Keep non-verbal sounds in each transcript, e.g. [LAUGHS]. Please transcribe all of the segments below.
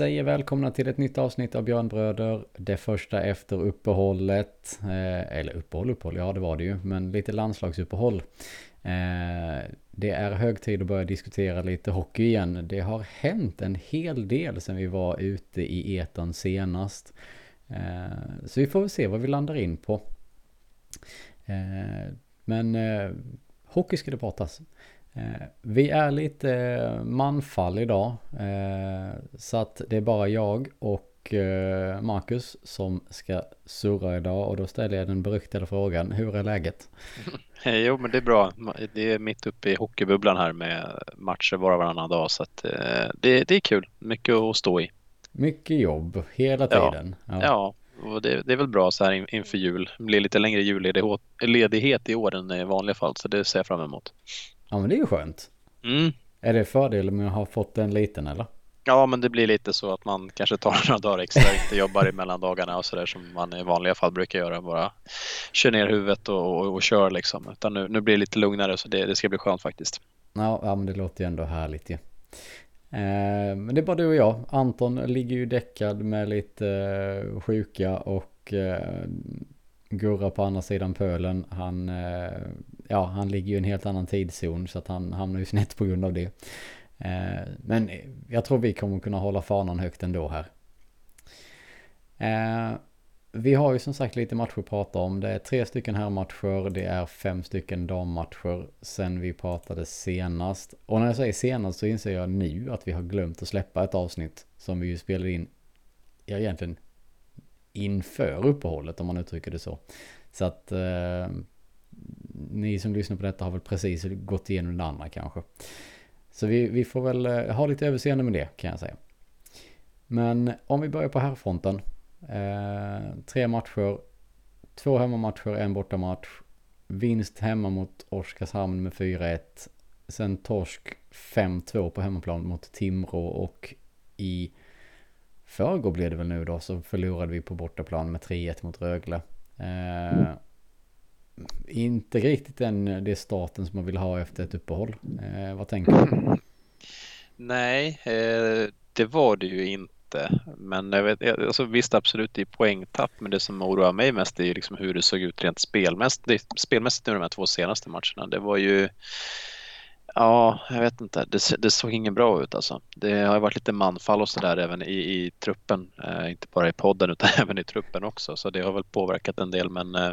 Vi säger välkomna till ett nytt avsnitt av Björnbröder. Det första efter uppehållet. Eh, eller uppehåll, uppehåll, ja det var det ju. Men lite landslagsuppehåll. Eh, det är hög tid att börja diskutera lite hockey igen. Det har hänt en hel del sen vi var ute i etan senast. Eh, så vi får väl se vad vi landar in på. Eh, men eh, hockey ska det pratas. Eh, vi är lite manfall idag. Eh, så att det är bara jag och eh, Marcus som ska surra idag. Och då ställer jag den beryktade frågan. Hur är läget? [LAUGHS] Jo, men det är bra. Det är mitt uppe i hockeybubblan här med matcher var och varannan dag. Så att det, det är kul. Mycket att stå i. Mycket jobb hela tiden. Ja, ja. och det, det, är väl bra så här inför jul. Det blir lite längre julledighet i år än i vanliga fall. Så det ser jag fram emot. Ja men det är ju skönt. Mm. Är det fördel med att ha fått en liten eller? Ja men det blir lite så att man kanske tar [LAUGHS] några dagar extra, inte jobbar i mellandagarna och sådär som man i vanliga fall brukar göra. Bara kör ner huvudet och, och, och kör liksom. Utan nu, nu blir det lite lugnare så det, det ska bli skönt faktiskt. Ja, ja men det låter ju ändå härligt ju. Eh, men det är bara du och jag. Anton ligger ju däckad med lite eh, sjuka och eh, Gurra på andra sidan pölen. Han eh, ja, han ligger ju i en helt annan tidszon så att han hamnar ju snett på grund av det. Eh, men jag tror vi kommer kunna hålla fanan högt ändå här. Eh, vi har ju som sagt lite matcher att prata om. Det är tre stycken herrmatcher, det är fem stycken dammatcher sen vi pratade senast. Och när jag säger senast så inser jag nu att vi har glömt att släppa ett avsnitt som vi ju spelade in, ja egentligen inför uppehållet om man uttrycker det så. Så att eh, ni som lyssnar på detta har väl precis gått igenom det andra kanske. Så vi, vi får väl eh, ha lite överseende med det kan jag säga. Men om vi börjar på herrfronten. Eh, tre matcher. Två hemmamatcher, en bortamatch. Vinst hemma mot Oskarshamn med 4-1. Sen torsk 5-2 på hemmaplan mot Timrå och i förrgår blev det väl nu då så förlorade vi på bortaplan med 3-1 mot Rögle. Eh, inte riktigt den, det starten som man vill ha efter ett uppehåll. Eh, vad tänker du? [LAUGHS] Nej, eh, det var det ju inte. Men jag vet, alltså, visst absolut det är poängtapp, men det som oroar mig mest är ju liksom hur det såg ut rent spelmässigt, spelmässigt nu de här två senaste matcherna. Det var ju Ja, jag vet inte. Det, det såg inget bra ut alltså. Det har varit lite manfall och sådär även i, i truppen. Eh, inte bara i podden [LAUGHS] utan även i truppen också. Så det har väl påverkat en del men eh,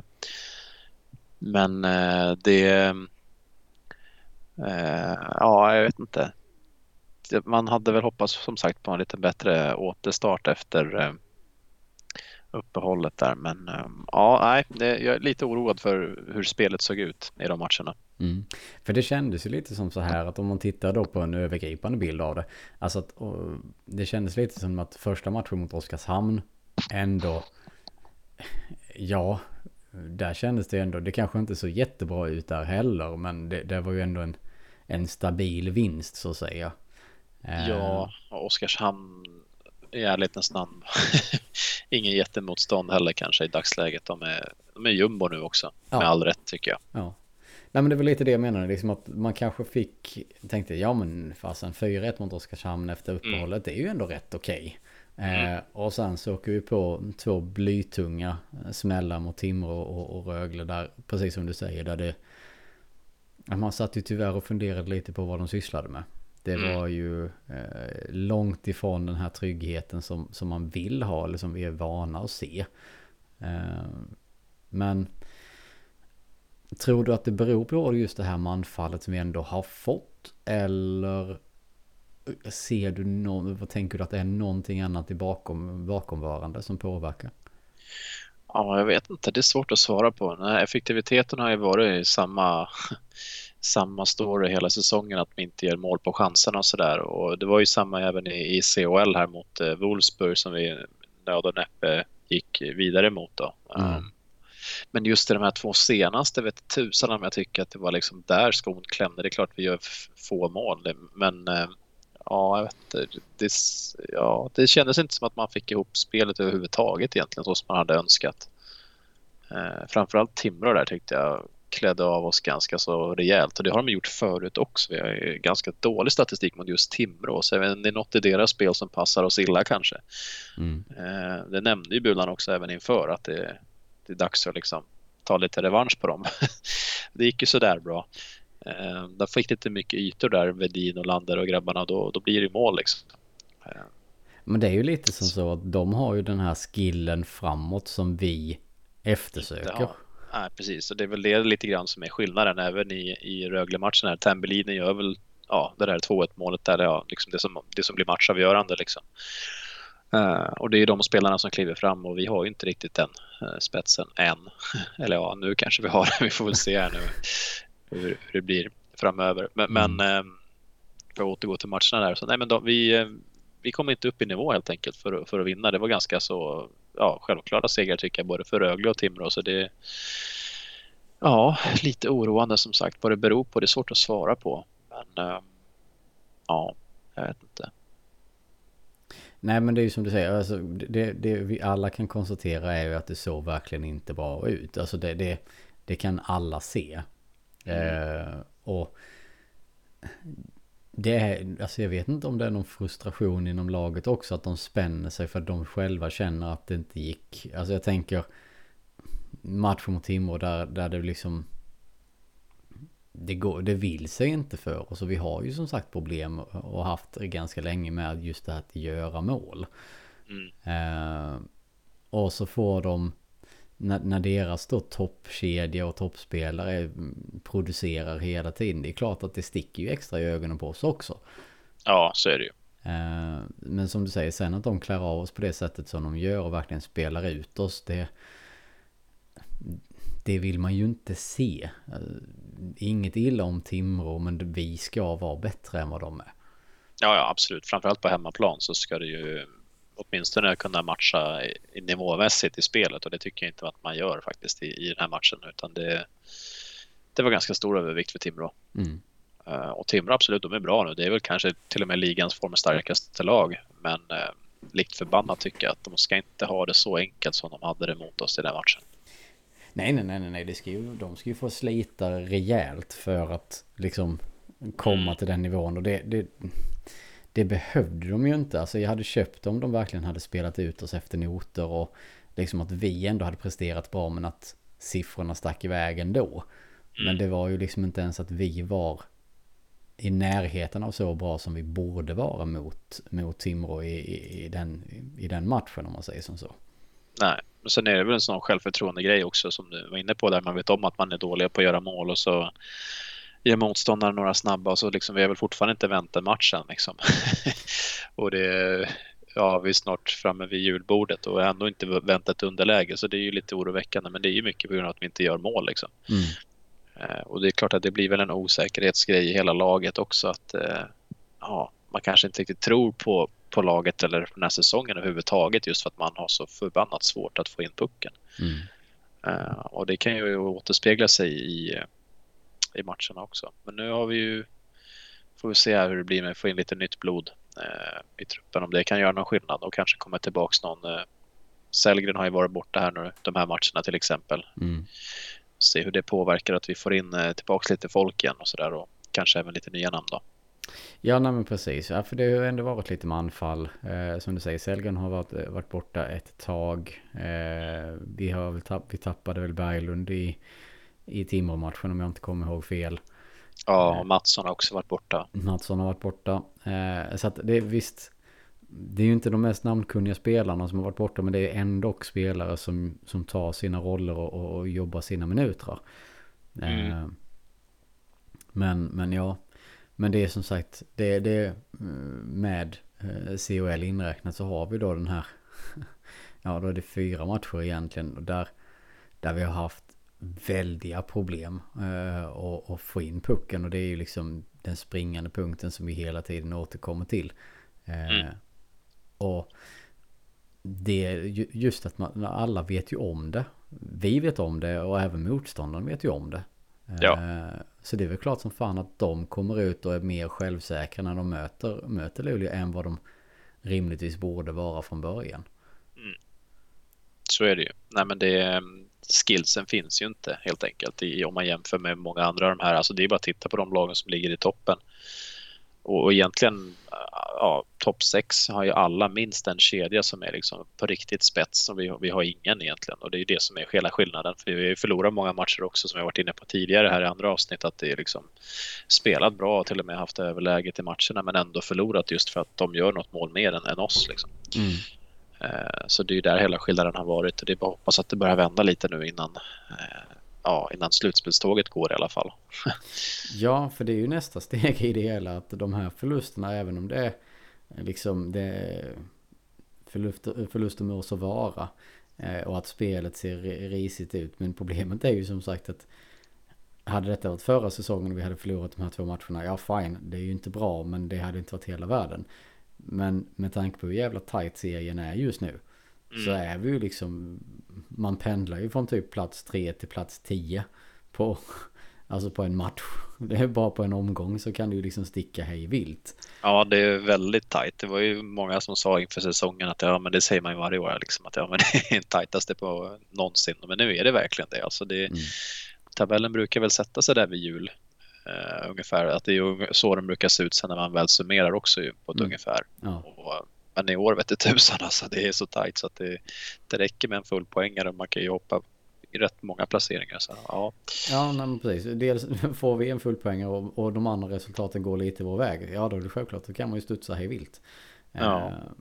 men eh, det... Eh, ja, jag vet inte. Man hade väl hoppats som sagt på en lite bättre återstart efter eh, uppehållet där. Men eh, ja, nej, jag är lite oroad för hur spelet såg ut i de matcherna. Mm. För det kändes ju lite som så här att om man tittar då på en övergripande bild av det. Alltså att det kändes lite som att första matchen mot Oskarshamn ändå, ja, där kändes det ändå, det kanske inte så jättebra ut där heller, men det, det var ju ändå en, en stabil vinst så att säga. Ja, och Oskarshamn i ärlighetens namn. [LAUGHS] Ingen jättemotstånd heller kanske i dagsläget. De är, de är jumbo nu också, ja. med all rätt tycker jag. Ja. Nej men det var lite det jag menade, liksom att man kanske fick, tänkte jag men fasen 4-1 mot Oskarshamn efter mm. uppehållet, det är ju ändå rätt okej. Okay. Mm. Eh, och sen så åker vi på två blytunga eh, smällar mot Timrå och, och Rögle där, precis som du säger, där det... Man satt ju tyvärr och funderade lite på vad de sysslade med. Det mm. var ju eh, långt ifrån den här tryggheten som, som man vill ha, eller som vi är vana att se. Eh, men tror du att det beror på just det här manfallet som vi ändå har fått? Eller Ser du någon, vad tänker du att det är någonting annat i bakom, bakomvarande som påverkar? Ja, jag vet inte. Det är svårt att svara på. Nej, effektiviteten har ju varit samma, [LAUGHS] samma story hela säsongen, att vi inte ger mål på chanserna och sådär. Och det var ju samma även i, i CHL här mot eh, Wolfsburg som vi nöd och näppe gick vidare mot då. Mm. Um, men just i de här två senaste vet tusan om jag tycker att det var liksom där skon klämde. Det är klart vi gör få mål, men uh, ja, jag vet inte. Det, ja, det kändes inte som att man fick ihop spelet överhuvudtaget egentligen så som man hade önskat. Eh, framförallt Timrå där tyckte jag klädde av oss ganska så rejält och det har de gjort förut också. Vi har ganska dålig statistik mot just Timrå så det är något i deras spel som passar oss illa kanske. Mm. Eh, det nämnde ju Bulan också även inför att det, det är dags att liksom ta lite revansch på dem. [LAUGHS] det gick ju sådär bra. Eh, de fick lite mycket ytor där, Vedin och Lander och grabbarna, då, då blir det mål liksom. Men det är ju lite som så att de har ju den här skillen framåt som vi eftersöker. Nej, precis. Och det är väl det lite grann som är skillnaden även i, i Rögle-matchen här. Tambellini gör väl ja, det där 2-1 målet där, ja, liksom det, som, det som blir matchavgörande liksom. Uh, och det är de spelarna som kliver fram och vi har ju inte riktigt den uh, spetsen än. [LAUGHS] Eller ja, nu kanske vi har det. [LAUGHS] Vi får väl se här nu hur, hur det blir framöver. Men, mm. men uh, för att återgå till matcherna där. Så, nej, men då, vi, vi kom inte upp i nivå helt enkelt för, för att vinna. Det var ganska så ja, självklara segrar tycker jag både för Rögle och Timrå. Så det ja, lite oroande som sagt vad det beror på. Det är svårt att svara på. Men äh, ja, jag vet inte. Nej men det är ju som du säger, alltså, det, det vi alla kan konstatera är ju att det såg verkligen inte bra ut. Alltså det, det, det kan alla se. Mm. Eh, och det är, alltså jag vet inte om det är någon frustration inom laget också att de spänner sig för att de själva känner att det inte gick. Alltså jag tänker matchen mot Timrå där, där det liksom det, går, det vill sig inte för oss och vi har ju som sagt problem och haft ganska länge med just det här att göra mål. Mm. Eh, och så får de när, när deras då toppkedja och toppspelare producerar hela tiden. Det är klart att det sticker ju extra i ögonen på oss också. Ja, så är det ju. Eh, men som du säger, sen att de klär av oss på det sättet som de gör och verkligen spelar ut oss. Det, det vill man ju inte se. Inget illa om Timrå, men vi ska vara bättre än vad de är. Ja, ja absolut. Framförallt på hemmaplan så ska det ju åtminstone kunna matcha i, nivåmässigt i spelet och det tycker jag inte att man gör faktiskt i, i den här matchen utan det, det var ganska stor övervikt för Timrå. Mm. Uh, och Timrå absolut, de är bra nu. Det är väl kanske till och med ligans form starkaste lag. Men uh, likt förbannat tycker jag att de ska inte ha det så enkelt som de hade det mot oss i den matchen. Nej, nej, nej, nej, det ska ju, de ska ju få slita rejält för att liksom komma mm. till den nivån. Och det, det, det behövde de ju inte. Alltså jag hade köpt om de verkligen hade spelat ut oss efter noter och liksom att vi ändå hade presterat bra men att siffrorna stack iväg ändå. Men mm. det var ju liksom inte ens att vi var i närheten av så bra som vi borde vara mot, mot Timrå i, i, i, den, i den matchen om man säger som så. Nej, men sen är det väl en sån självförtroende grej också som du var inne på där man vet om att man är dålig på att göra mål och så ger motståndaren några snabba och så liksom vi har väl fortfarande inte vänt matchen liksom. [LAUGHS] och det ja, vi är snart framme vid julbordet och ändå inte vänt ett underläge så det är ju lite oroväckande men det är ju mycket på grund av att vi inte gör mål liksom. Mm. Eh, och det är klart att det blir väl en osäkerhetsgrej i hela laget också att eh, ja, man kanske inte riktigt tror på, på laget eller den här säsongen överhuvudtaget just för att man har så förbannat svårt att få in pucken. Mm. Uh, och det kan ju återspegla sig i, i matcherna också. Men nu har vi ju, får vi se hur det blir med att få in lite nytt blod eh, i truppen. Om det kan göra någon skillnad och kanske komma tillbaks någon. Eh, Sellgren har ju varit borta här nu de här matcherna till exempel. Mm. Se hur det påverkar att vi får in eh, tillbaks lite folk igen och sådär och kanske även lite nya namn då. Ja, nej men precis. Ja, för det har ändå varit lite med anfall. Eh, som du säger, Sellgren har varit, eh, varit borta ett tag. Eh, vi, har väl tapp, vi tappade väl Berglund i i Timrå-matchen om jag inte kommer ihåg fel. Ja, och Mattsson har också varit borta. Mattsson har varit borta. Eh, så att det är visst, det är ju inte de mest namnkunniga spelarna som har varit borta, men det är ändå spelare som, som tar sina roller och, och jobbar sina minuter. Mm. Eh, men, men ja, men det är som sagt, det, det eh, med COL inräknat så har vi då den här, [LAUGHS] ja då är det fyra matcher egentligen, och där, där vi har haft väldiga problem eh, att få in pucken och det är ju liksom den springande punkten som vi hela tiden återkommer till. Eh, mm. Och det är just att man, alla vet ju om det. Vi vet om det och även motståndaren vet ju om det. Ja. Så det är väl klart som fan att de kommer ut och är mer självsäkra när de möter, möter Luleå än vad de rimligtvis borde vara från början. Mm. Så är det ju. Nej men det skillsen finns ju inte helt enkelt i, om man jämför med många andra av de här. Alltså det är bara att titta på de lagen som ligger i toppen. Och, och egentligen, ja, topp 6 har ju alla minst en kedja som är liksom på riktigt spets och vi, vi har ingen egentligen. Och det är ju det som är hela skillnaden. För vi har ju förlorat många matcher också som jag varit inne på tidigare här i andra avsnitt att det är liksom spelat bra och till och med haft överläget i matcherna men ändå förlorat just för att de gör något mål mer än, än oss. Liksom. Mm. Eh, så det är ju där hela skillnaden har varit och det är bara att hoppas att det börjar vända lite nu innan eh, ja, innan slutspelståget går i alla fall. [LAUGHS] ja, för det är ju nästa steg i det hela att de här förlusterna, även om det är liksom det är förluster, förluster må så vara eh, och att spelet ser risigt ut. Men problemet är ju som sagt att hade detta varit förra säsongen och vi hade förlorat de här två matcherna, ja fine, det är ju inte bra, men det hade inte varit hela världen. Men med tanke på hur jävla tight serien är just nu mm. så är vi ju liksom, man pendlar ju från typ plats 3 till plats 10 på, alltså på en match. [LAUGHS] Det är bara på en omgång så kan du ju liksom sticka hej vilt. Ja, det är väldigt tajt. Det var ju många som sa inför säsongen att ja, men det säger man ju varje år liksom att ja, men [LAUGHS] det är tajtaste på någonsin. Men nu är det verkligen det. Alltså det mm. Tabellen brukar väl sätta sig där vid jul Uh, ungefär. Att det är så de brukar se ut sen när man väl summerar också på ett mm. ungefär. Ja. Och, men i år vet du tusan alltså, det är så tajt så att det, det räcker med en full poängare och man kan ju hoppa i rätt många placeringar. Så, ja, ja men precis. Dels [LAUGHS] får vi en full poängare och, och de andra resultaten går lite vår väg. Ja, då är det självklart, då kan man ju studsa hej vilt. Ja. Uh,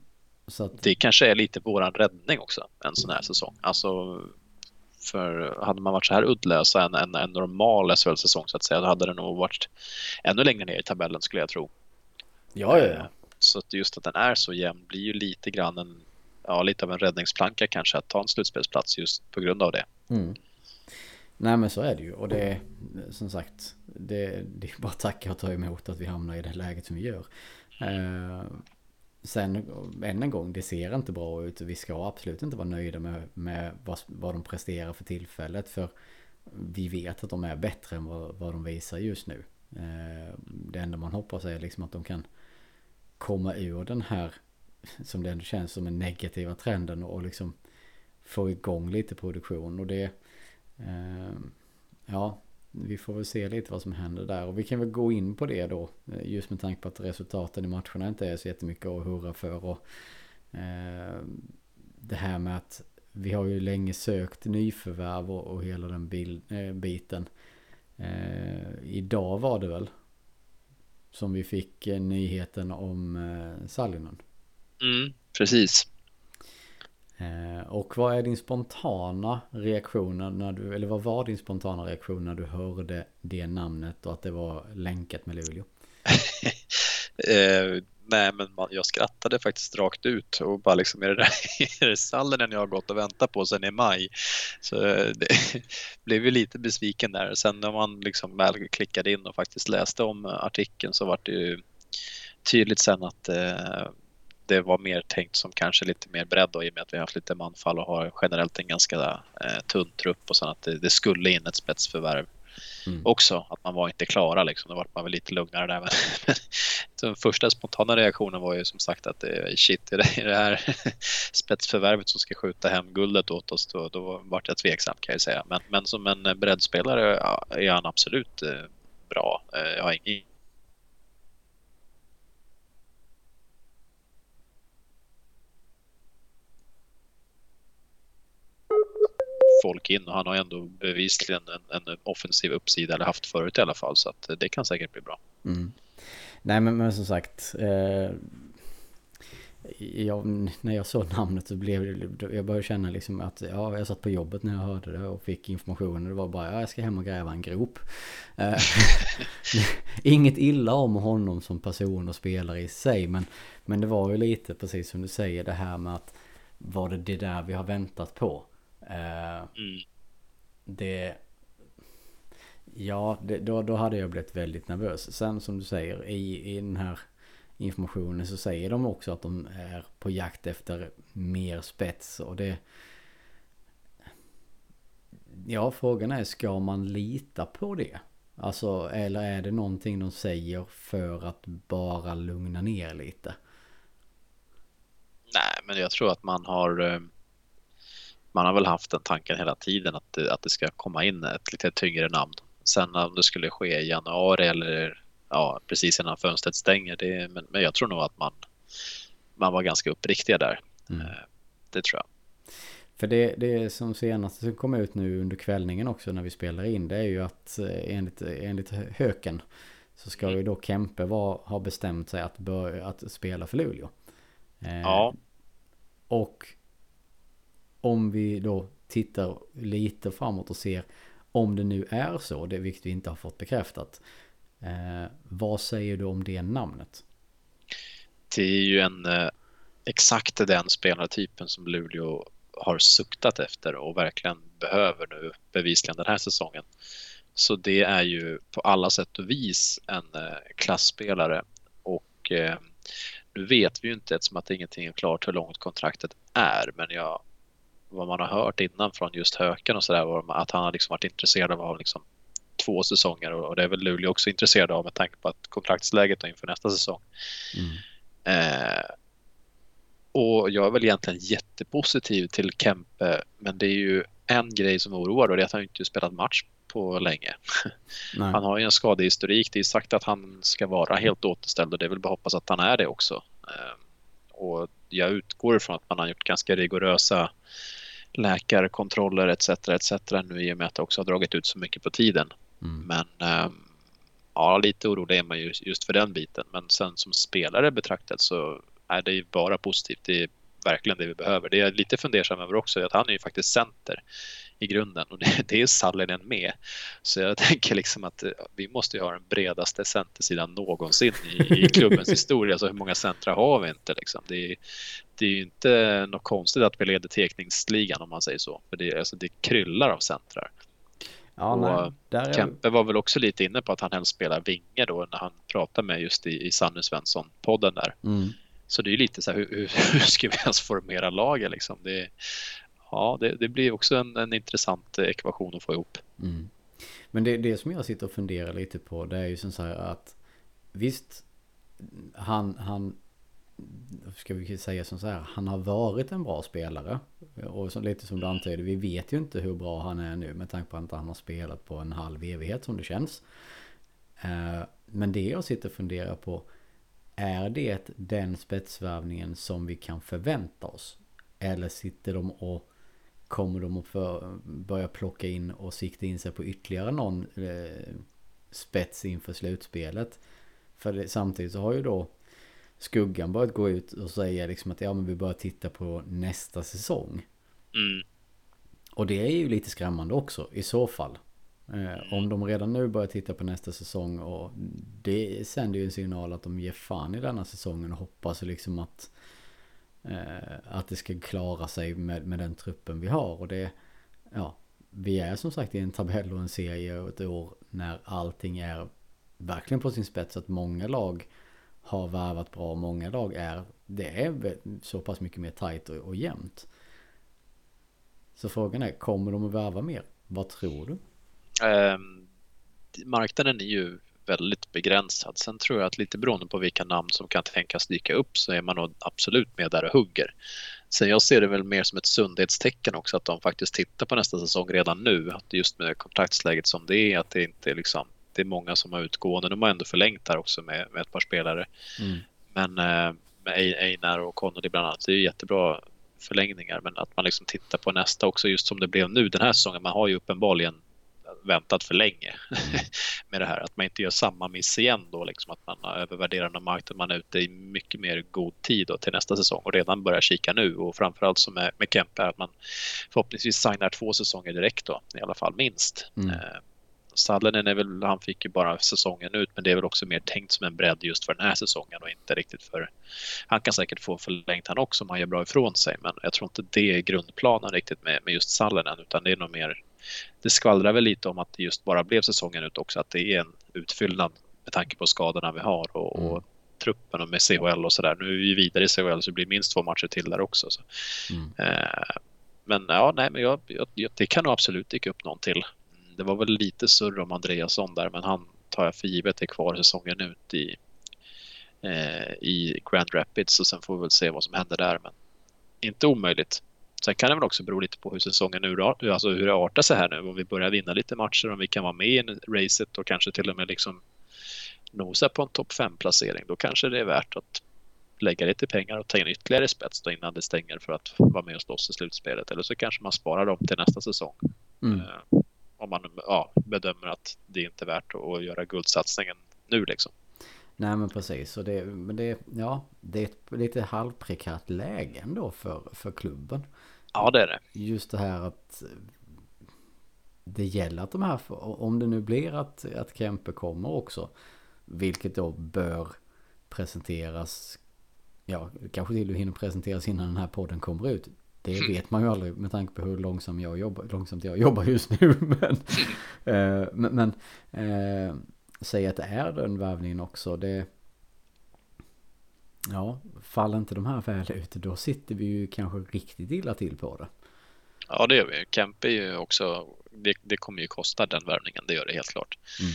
så att... Det kanske är lite våran räddning också, en sån här säsong. Alltså för hade man varit så här uddlösa en, en, en normal SHL-säsong så att säga, då hade det nog varit ännu längre ner i tabellen skulle jag tro. Ja, ja, ja. Eh, så att just att den är så jämn blir ju lite grann en, ja, lite av en räddningsplanka kanske att ta en slutspelsplats just på grund av det. Mm. Nej men så är det ju och det är som sagt det, det är bara att tacka och ta emot att vi hamnar i det läget som vi gör. Eh, Sen än en gång, det ser inte bra ut. Vi ska absolut inte vara nöjda med, med vad, vad de presterar för tillfället. För vi vet att de är bättre än vad, vad de visar just nu. Eh, det enda man hoppas är liksom att de kan komma ur den här, som det ändå känns som en negativa trenden och liksom få igång lite produktion. Och det, eh, ja, vi får väl se lite vad som händer där. Och vi kan väl gå in på det då. Eh, just med tanke på att resultaten i matcherna inte är så jättemycket att hurra för. Och, eh, det här med att vi har ju länge sökt nyförvärv och, och hela den bil, eh, biten. Eh, idag var det väl som vi fick eh, nyheten om eh, Sallinen. Mm, precis. Eh, och vad är din spontana reaktion när du, eller vad var din spontana reaktion när du hörde det namnet och att det var länkat med Luleå? [LAUGHS] eh, nej, men man, jag skrattade faktiskt rakt ut och bara liksom, är det, där, [LAUGHS] är det Sallinen jag har gått och väntat på sedan i maj? Så eh, det [LAUGHS] blev ju lite besviken där. Sen när man liksom väl klickade in och faktiskt läste om artikeln så var det ju tydligt sen att eh, det var mer tänkt som kanske lite mer bredd då, i och med att vi har haft lite manfall och har generellt en ganska eh, tunn trupp och sen att det, det skulle in ett spetsförvärv mm. också. Att man var inte klara liksom. Då var man väl lite lugnare där. [LAUGHS] Men, den första spontana reaktionen var ju som sagt att shit, är det, är det här [LAUGHS] spetsförvärvet som ska skjuta hem guldet åt oss? Då, då var jag tveksam kan jag säga. Men, men som en breddspelare ja, är han absolut eh, bra. Eh, jag har ingen folk in och han har ändå bevisligen en, en offensiv uppsida eller haft förut i alla fall så att det kan säkert bli bra. Mm. Nej men, men som sagt eh, jag, när jag såg namnet så blev det, jag började känna liksom att ja, jag satt på jobbet när jag hörde det och fick information och det var bara ja, jag ska hem och gräva en grop. Eh, [LAUGHS] inget illa om honom som person och spelare i sig men, men det var ju lite precis som du säger det här med att var det det där vi har väntat på? Eh, mm. Det... Ja, det, då, då hade jag blivit väldigt nervös. Sen som du säger i, i den här informationen så säger de också att de är på jakt efter mer spets och det... Ja, frågan är ska man lita på det? Alltså, eller är det någonting de säger för att bara lugna ner lite? Nej, men jag tror att man har eh, man har väl haft den tanken hela tiden att det, att det ska komma in ett lite tyngre namn. Sen om det skulle ske i januari eller ja, precis innan fönstret stänger, det, men, men jag tror nog att man, man var ganska uppriktiga där. Mm. Eh, det tror jag. För det, det som senast som kom ut nu under kvällningen också när vi spelar in det är ju att eh, enligt, enligt Höken så ska mm. ju då Kempe var, ha bestämt sig att, börja, att spela för Luleå. Eh, ja. Och om vi då tittar lite framåt och ser om det nu är så, det vilket vi inte har fått bekräftat. Eh, vad säger du om det namnet? Det är ju en eh, exakt den spelartypen som Luleå har suktat efter och verkligen behöver nu bevisligen den här säsongen. Så det är ju på alla sätt och vis en eh, klassspelare och eh, nu vet vi ju inte eftersom att ingenting är klart hur långt kontraktet är men jag, vad man har hört innan från just Höken och sådär att han har liksom varit intresserad av liksom två säsonger och det är väl Luleå också intresserad av med tanke på att kontraktsläget inför nästa säsong. Mm. Eh, och jag är väl egentligen jättepositiv till Kempe men det är ju en grej som oroar och det är att han inte spelat match på länge. [LAUGHS] Nej. Han har ju en skadehistorik. Det är sagt att han ska vara helt återställd och det är väl bara hoppas att han är det också. Ehm, och jag utgår ifrån att man har gjort ganska rigorösa läkarkontroller etc. etc. nu i och med att det också har dragit ut så mycket på tiden. Mm. Men ehm, ja, lite orolig är man ju just för den biten. Men sen som spelare betraktat så är det ju bara positivt. Det är verkligen det vi behöver. Det är lite fundersam över också att han är ju faktiskt center i grunden och det, [LAUGHS] det är Sallinen med. Så jag [LAUGHS] tänker liksom att eh, vi måste ju ha den bredaste centersidan någonsin i, i [LAUGHS] klubbens historia. Alltså hur många centra har vi inte liksom? Det, det är ju inte något konstigt att vi leder tekningsligan om man säger så. För det, alltså, det kryllar av centrar. Ja, och nej, Kempe var väl också lite inne på att han helst spelar vinge då när han pratar med just i, i Sanne Svensson-podden där. Mm. Så det är lite så här, hur, hur, ska vi ens formera laget liksom? Det, ja, det, det blir också en, en, intressant eh, ekvation att få ihop. Mm. Men det, det som jag sitter och funderar lite på det är ju som så här att visst, han, han ska vi säga som så här, han har varit en bra spelare. Och så, lite som du antyder, vi vet ju inte hur bra han är nu med tanke på att han har spelat på en halv evighet som det känns. Eh, men det jag sitter och funderar på, är det den spetsvärvningen som vi kan förvänta oss? Eller sitter de och kommer de att för, börja plocka in och sikta in sig på ytterligare någon eh, spets inför slutspelet? För det, samtidigt så har ju då Skuggan börjat gå ut och säga liksom att ja men vi börjar titta på nästa säsong. Mm. Och det är ju lite skrämmande också i så fall. Eh, om de redan nu börjar titta på nästa säsong och det sänder ju en signal att de ger fan i denna säsongen och hoppas liksom att Eh, att det ska klara sig med, med den truppen vi har och det ja vi är som sagt i en tabell och en serie och ett år när allting är verkligen på sin spets att många lag har värvat bra och många lag är det är så pass mycket mer tajt och, och jämnt. Så frågan är, kommer de att värva mer? Vad tror du? Um, marknaden är ju väldigt begränsad. Sen tror jag att lite beroende på vilka namn som kan tänkas dyka upp så är man nog absolut med där och hugger. Sen jag ser det väl mer som ett sundhetstecken också att de faktiskt tittar på nästa säsong redan nu. Just med kontraktsläget som det är, att det inte är liksom, det är många som har utgående. De har ändå förlängt här också med, med ett par spelare. Mm. Men eh, med Einar och Connolly bland annat, det är jättebra förlängningar. Men att man liksom tittar på nästa också, just som det blev nu den här säsongen. Man har ju uppenbarligen väntat för länge [LAUGHS] med det här. Att man inte gör samma miss igen då, liksom att man övervärderar någon marknad. Man är ute i mycket mer god tid då, till nästa säsong och redan börjar kika nu och framförallt som med, med Kempe att man förhoppningsvis signar två säsonger direkt då, i alla fall minst. Mm. Eh, Sallinen är väl, han fick ju bara säsongen ut men det är väl också mer tänkt som en bredd just för den här säsongen och inte riktigt för... Han kan säkert få förlängt han också om han gör bra ifrån sig men jag tror inte det är grundplanen riktigt med, med just Sallinen utan det är nog mer det skvallrar väl lite om att det just bara blev säsongen ut också, att det är en utfyllnad med tanke på skadorna vi har och, och mm. truppen och med CHL och sådär. Nu är vi vidare i CHL så det blir minst två matcher till där också. Så. Mm. Eh, men ja, nej, men jag, jag, det kan nog absolut dyka upp någon till. Det var väl lite surr om Andreasson där, men han tar jag för givet är kvar säsongen ut i, eh, i Grand Rapids och sen får vi väl se vad som händer där. Men inte omöjligt. Sen kan det väl också bero lite på hur säsongen nu, alltså hur det artar sig här nu. Om vi börjar vinna lite matcher, om vi kan vara med i racet och kanske till och med liksom nosa på en topp 5-placering, då kanske det är värt att lägga lite pengar och ta in ytterligare spets då innan det stänger för att vara med och slåss i slutspelet. Eller så kanske man sparar dem till nästa säsong. Mm. Uh, om man ja, bedömer att det inte är värt att göra guldsatsningen nu liksom. Nej men precis. Och det, men det, ja, det är ett lite halvprekärt läge ändå för, för klubben. Ja det är det. Just det här att det gäller att de här, om det nu blir att, att Kempe kommer också, vilket då bör presenteras, ja kanske till och hinner presenteras innan den här podden kommer ut. Det vet man ju aldrig med tanke på hur långsam jag jobbar, långsamt jag jobbar just nu. [LAUGHS] Men, eh, men, men eh, säg att det är den värvningen också. Det, ja, faller inte de här väl ut då sitter vi ju kanske riktigt illa till på det. Ja, det gör vi. Kemp är ju också, det, det kommer ju kosta den värvningen, det gör det helt klart. Mm.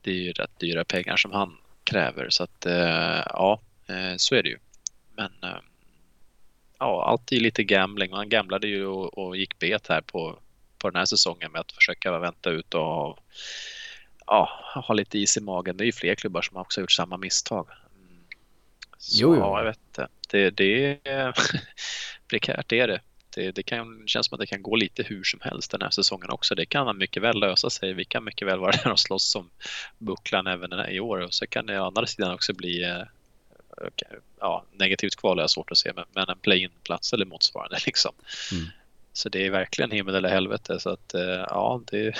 Det är ju rätt dyra pengar som han kräver så att eh, ja, eh, så är det ju. Men eh, ja, allt är ju lite gambling. Man gamblade ju och, och, gick bet här på, på den här säsongen med att försöka vänta ut och ja, ha lite is i magen. Det är ju fler klubbar som också har gjort samma misstag. Så, jo, jo. Ja, jag vet. Det, det är [LAUGHS] prekärt, det är det. Det, det kan, känns som att det kan gå lite hur som helst den här säsongen också. Det kan mycket väl lösa sig. Vi kan mycket väl vara [LAUGHS] där och slåss som bucklan även den här i år. Och så kan det å andra sidan också bli eh, ja, negativt kval är svårt att se, men, men en play-in-plats eller motsvarande [LAUGHS] liksom. Mm. Så det är verkligen himmel eller helvete. Så att eh, ja, det,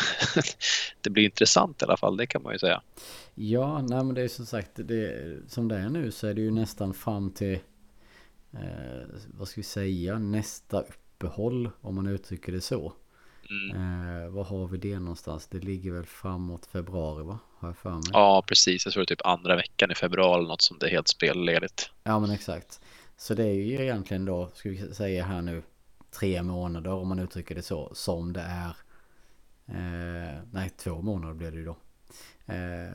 [LAUGHS] det blir intressant i alla fall, det kan man ju säga. Ja, nej men det är som sagt, det, som det är nu så är det ju nästan fram till, eh, vad ska vi säga, nästa uppehåll om man uttrycker det så. Mm. Eh, var har vi det någonstans? Det ligger väl framåt februari va? Har jag för mig. Ja, precis. Jag tror det är typ andra veckan i februari något som det är helt spelledigt. Ja, men exakt. Så det är ju egentligen då, ska vi säga här nu, tre månader om man uttrycker det så, som det är. Eh, nej, två månader blir det ju då. Eh,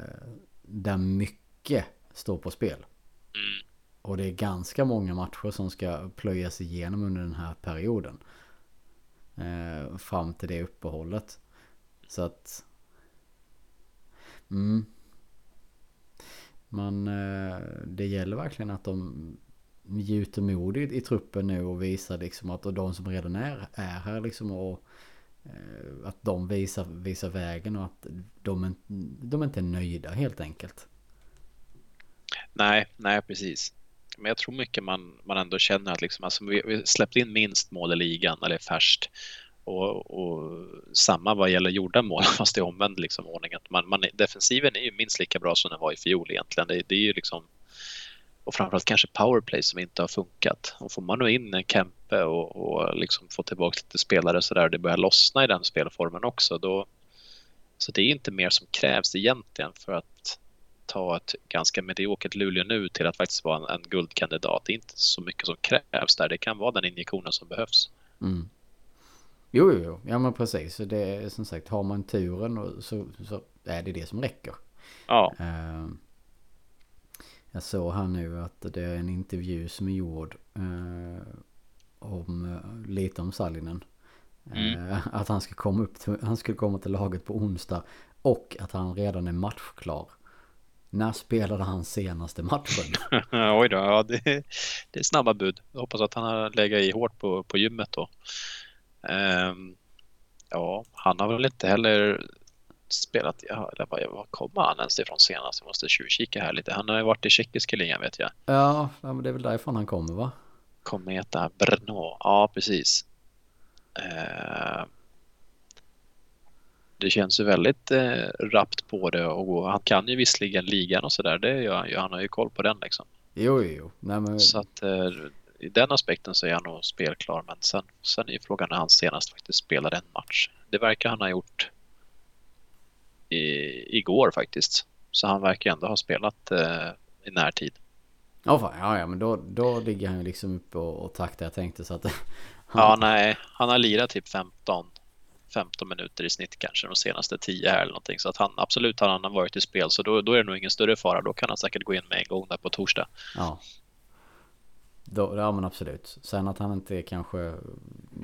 där mycket står på spel. Mm. Och det är ganska många matcher som ska plöjas igenom under den här perioden. Eh, fram till det uppehållet. Så att... Mm. Man, eh, det gäller verkligen att de gjuter mod i, i truppen nu och visar liksom att och de som redan är, är här liksom och eh, att de visar, visar vägen och att de, de inte är nöjda helt enkelt. Nej, nej precis. Men jag tror mycket man, man ändå känner att liksom, alltså vi, vi släppte in minst mål i ligan, eller färst. Och, och, samma vad gäller gjorda mål, [LAUGHS] fast i omvänd liksom ordning att Man, man, defensiven är ju minst lika bra som den var i fjol egentligen. Det, det är ju liksom och framförallt kanske powerplay som inte har funkat. Och får man nu in en Kempe och, och liksom få tillbaka lite spelare så där det börjar lossna i den spelformen också då så det är inte mer som krävs egentligen för att ta ett ganska mediokert Luleå nu till att faktiskt vara en, en guldkandidat. Det är inte så mycket som krävs där. Det kan vara den injektionen som behövs. Mm. Jo, jo, jo, ja men precis. Det är som sagt, har man turen så, så är det det som räcker. Ja. Uh, jag såg här nu att det är en intervju som är gjord uh, om, uh, lite om Sallinen. Mm. Att han ska komma upp till, han skulle komma till laget på onsdag och att han redan är matchklar. När spelade han senaste matchen? [LAUGHS] Oj då, ja, det, det är snabba bud. Jag hoppas att han har legat i hårt på, på gymmet då. Um, ja, han har väl inte heller spelat, eller var, var kommer han ens ifrån senast? Jag måste tjuvkika här lite. Han har ju varit i tjeckiska ligan vet jag. Ja, men det är väl därifrån han kommer va? Kometa Brno, ja precis. Uh, det känns ju väldigt eh, rappt på det och han kan ju visserligen ligan och sådär. Det gör han ju. Han har ju koll på den liksom. Jo, jo. Nej, men... Så att eh, i den aspekten så är han nog spelklar. Men sen, sen är ju frågan när han senast faktiskt spelade en match. Det verkar han ha gjort i, igår faktiskt. Så han verkar ändå ha spelat eh, i närtid. Ja, fan, ja, ja, men då, då ligger han ju liksom uppe och, och taktar jag tänkte så att... [LAUGHS] Han... Ja, nej, han har lirat typ 15 15 minuter i snitt kanske de senaste 10 här eller någonting. Så att han absolut har han varit i spel så då, då är det nog ingen större fara. Då kan han säkert gå in med en gång där på torsdag. Ja. Då, ja men absolut. Sen att han inte kanske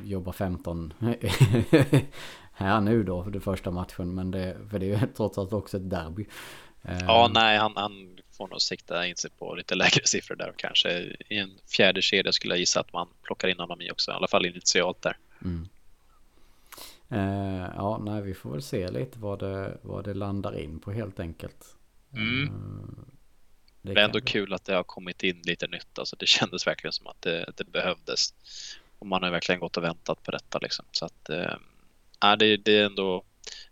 jobbar 15 [LAUGHS] här nu då för det första matchen. Men det, för det är ju [LAUGHS] trots allt också ett derby. Ja, eh, nej, han, han får nog sikta in sig på lite lägre [LAUGHS] siffror där kanske i en fjärde kedja skulle jag gissa att man plockar in honom i också, i alla fall initialt där. Mm. Eh, ja, nej, vi får väl se lite vad det, vad det landar in på helt enkelt. Mm. Eh, det, det är ändå kul att det har kommit in lite nytt. Alltså det [LAUGHS] kändes verkligen som att det, det behövdes. Och man har verkligen gått och väntat på detta. Liksom. Så att, äh, det, det är ändå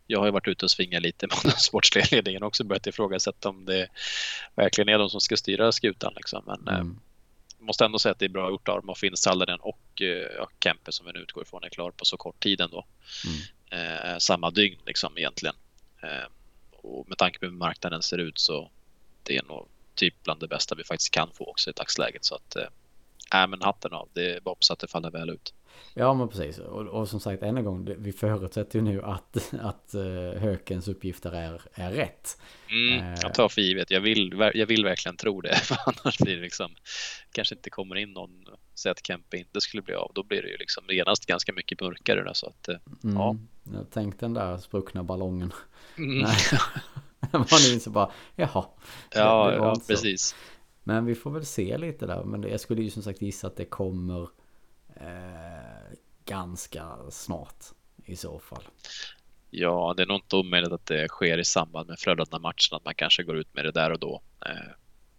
jag har ju varit ute och svingat lite med [LAUGHS] den sportsliga ledningen också börjat ifrågasätta om det verkligen är de som ska styra skutan. Liksom. Men mm. eh, måste ändå säga att det är bra gjort av dem att få in Salladen och eh, Kempe som vi nu utgår ifrån är klar på så kort tid ändå. Mm. Eh, samma dygn liksom egentligen. Eh, och med tanke på hur marknaden ser ut så det är nog typ bland det bästa vi faktiskt kan få också i dagsläget. Så att, äh, men hatten av. Det är bara hoppas att det faller väl ut. Ja men precis. Och, och som sagt än en gång. Vi förutsätter ju nu att, att uh, Hökens uppgifter är, är rätt. Mm, uh, jag tar för givet. Jag vill, jag vill verkligen tro det. [LAUGHS] För annars blir det liksom. Kanske inte kommer in någon. Säg att Kempe inte skulle bli av. Då blir det ju liksom genast ganska mycket mörkare. Då, så att, uh, mm, ja. Tänk den där spruckna ballongen. Mm. [LAUGHS] Nej. [LAUGHS] Man inser bara. Jaha. Ja, ja precis. Men vi får väl se lite där. Men jag skulle ju som sagt gissa att det kommer eh, ganska snart i så fall. Ja, det är nog inte omöjligt att det sker i samband med Frölunda-matchen, att man kanske går ut med det där och då. Eh,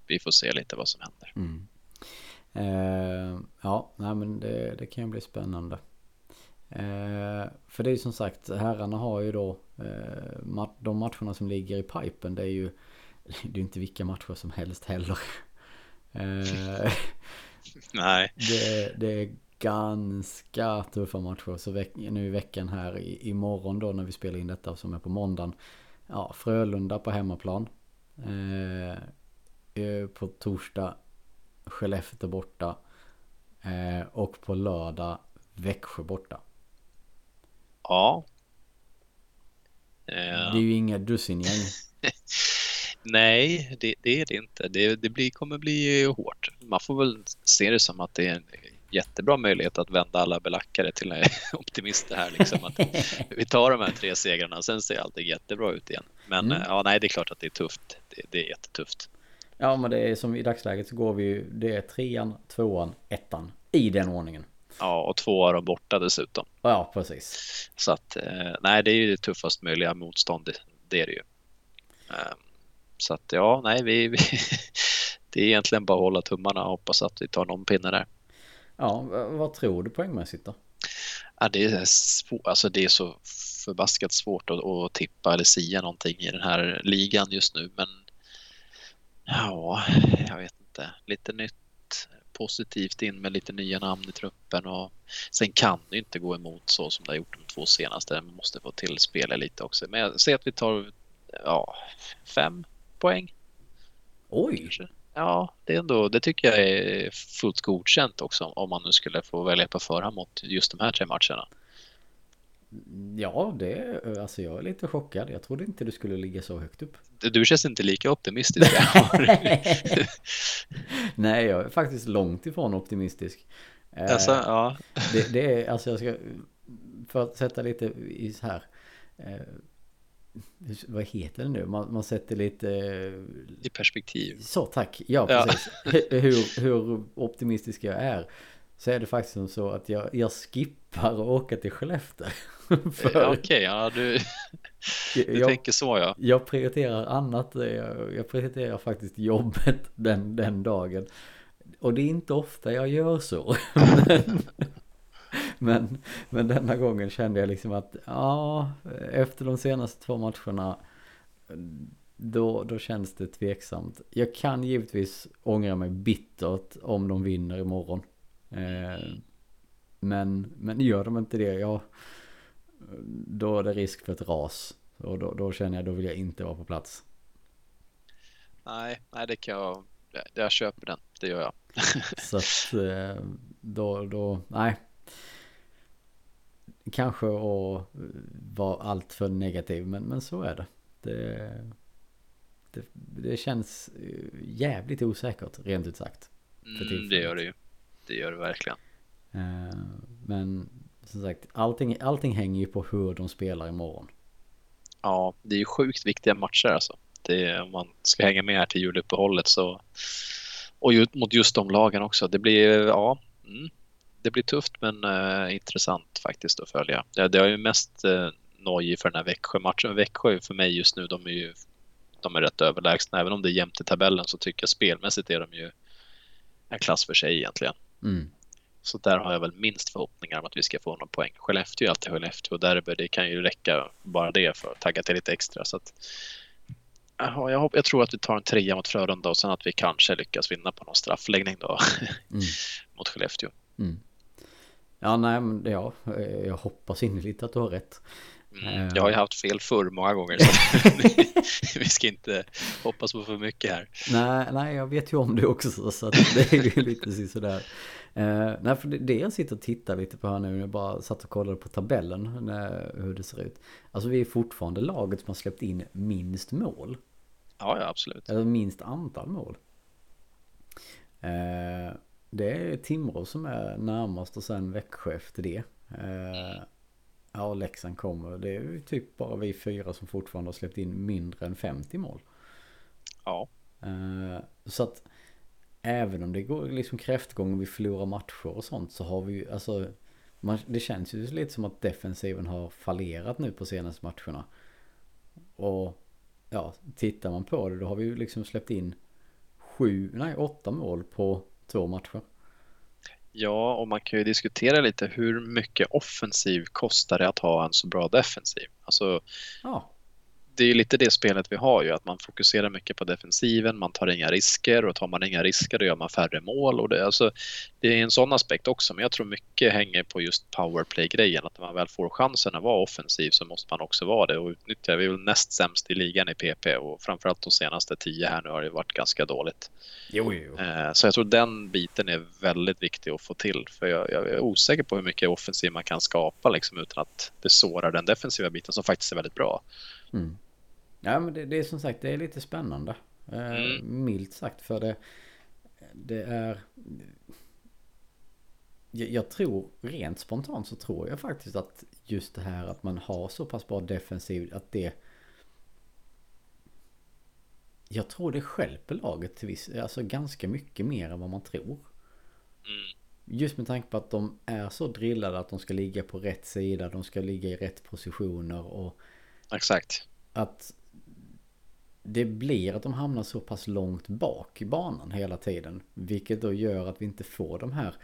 vi får se lite vad som händer. Mm. Eh, ja, nej, men det, det kan ju bli spännande. Eh, för det är ju som sagt, herrarna har ju då eh, de matcherna som ligger i pipen. Det är ju det är inte vilka matcher som helst heller. Eh, [LAUGHS] Nej. Det, det, ganska tuffa matcher. Så veck, nu i veckan här i, imorgon då när vi spelar in detta som är på måndagen. Ja, Frölunda på hemmaplan. Eh, eh på torsdag Skellefteå borta. Eh, och på lördag Växjö borta. Ja. Eh. Det är ju inga dussingäng. [LAUGHS] Nej, det, det, är det inte. Det, det blir, kommer bli hårt. Man får väl se det som att det är en jättebra möjlighet att vända alla belackare till [LAUGHS] optimister här. Liksom. Att vi tar de här tre segrarna, sen ser allting jättebra ut igen. Men mm. ja, nej, det är klart att det är tufft. Det, det, är jättetufft. Ja, men det är som i dagsläget så går vi ju, det är trean, tvåan, ettan i den ordningen. Ja, och två av dem borta dessutom. Ja, precis. Så att, eh, nej, det är ju det tuffast möjliga motstånd, det är det ju. Ehm, så att ja, nej, vi, vi [LAUGHS] det är egentligen bara att hålla tummarna och hoppas att vi tar någon pinne där. Ja, vad tror du poängmässigt då? Ja, det, är svår, alltså det är så förbaskat svårt att, att tippa eller sia någonting i den här ligan just nu. Men ja, jag vet inte. Lite nytt positivt in med lite nya namn i truppen och sen kan det inte gå emot så som det har gjort de två senaste. Man måste få till spela lite också. Men jag säger att vi tar ja, fem poäng. Oj! Kanske. Ja, det, är ändå, det tycker jag är fullt godkänt också om man nu skulle få välja på förhand mot just de här tre matcherna. Ja, det, alltså jag är lite chockad. Jag trodde inte du skulle ligga så högt upp. Du känns inte lika optimistisk. [LAUGHS] [LAUGHS] Nej, jag är faktiskt långt ifrån optimistisk. Alltså, ja. Det, det, är, alltså jag ska, för att sätta lite i så här. Eh, vad heter det nu? Man, man sätter lite... I perspektiv. Så, tack. Ja, precis. Ja. hur, hur optimistisk jag är. Så är det faktiskt som så att jag, jag skippar att åka till Skellefteå. [LAUGHS] Okej, okay, ja du, [LAUGHS] du jag, tänker så ja. Jag prioriterar annat. Jag, jag prioriterar faktiskt jobbet [LAUGHS] den, den dagen. Och det är inte ofta jag gör så. men, [LAUGHS] men denna gången kände jag liksom att ja, efter de senaste två matcherna då, då känns det tveksamt. Jag kan givetvis ångra mig bittert om de vinner imorgon. Eh, men, men gör de inte det, ja, då är det risk för ett ras. Och då, då känner jag, då vill jag inte vara på plats. Nej, nej det kan jag, jag köper den, det gör jag. [LAUGHS] Så att eh, då, då, nej, kanske att vara allt för negativ men, men så är det. det. Det, det känns jävligt osäkert rent ut sagt. Mm, det gör det ju. det gör det verkligen. Eh, men som sagt, allting, allting hänger ju på hur de spelar imorgon. Ja, det är ju sjukt viktiga matcher alltså. Det, om man ska hänga med här till juluppehållet så och mot just de lagen också. Det blir, ja, mm, det blir tufft men uh, intressant faktiskt att följa. Ja, det är ju mest uh, nojig för den här Växjö-matchen. Växjö för mig just nu, de är ju de är rätt överlägsna. Även om det är jämnt i tabellen så tycker jag spelmässigt är de ju en klass för sig egentligen. Mm. Så där har jag väl minst förhoppningar om att vi ska få någon poäng. Skellefteå är alltid Skellefteå och derby, det kan ju räcka bara det för att tagga till lite extra. Så att, aha, jag, jag, tror att vi tar en trea mot Frölunda och sen att vi kanske lyckas vinna på någon straffläggning då mm. [LAUGHS] mot Skellefteå. Mm. Ja, nej, men ja, jag hoppas innerligt att du har rätt. Mm, jag har ju haft fel förr många gånger så [LAUGHS] vi ska inte hoppas på för mycket här. Nej, nej jag vet ju om det också så det är ju lite sådär. Uh, nej, för det, det jag sitter och tittar lite på här nu, jag bara satt och kollade på tabellen när, hur det ser ut. Alltså vi är fortfarande laget som har släppt in minst mål. Ja, ja absolut. Eller minst antal mål. Uh, det är Timrå som är närmast och sen Växjö efter det. Uh, ja, Leksand kommer. Det är ju typ bara vi fyra som fortfarande har släppt in mindre än 50 mål. Ja. så att även om det går liksom kräftgång och vi förlorar matcher och sånt så har vi ju alltså man, det känns ju lite som att defensiven har fallerat nu på senaste matcherna. Och ja, tittar man på det då har vi ju liksom släppt in sju, nej åtta mål på två matcher. Ja, och man kan ju diskutera lite hur mycket offensiv kostar det att ha en så bra defensiv? Alltså, ja det är lite det spelet vi har ju, att man fokuserar mycket på defensiven, man tar inga risker och tar man inga risker då gör man färre mål. Och det, alltså, det är en sån aspekt också, men jag tror mycket hänger på just powerplay-grejen. Att när man väl får chansen att vara offensiv så måste man också vara det och utnyttja. Vi är väl näst sämst i ligan i PP och framförallt de senaste tio här nu har det varit ganska dåligt. Jo, jo. Eh, så jag tror den biten är väldigt viktig att få till, för jag, jag är osäker på hur mycket offensiv man kan skapa liksom, utan att det sårar den defensiva biten som faktiskt är väldigt bra. Mm. Ja men det, det, är som sagt det är lite spännande. Eh, mm. Milt sagt för det. Det är. Jag, jag tror rent spontant så tror jag faktiskt att just det här att man har så pass bra defensiv att det. Jag tror det skälper laget till viss, alltså ganska mycket mer än vad man tror. Mm. Just med tanke på att de är så drillade att de ska ligga på rätt sida, de ska ligga i rätt positioner och... Exakt. Att det blir att de hamnar så pass långt bak i banan hela tiden. Vilket då gör att vi inte får de här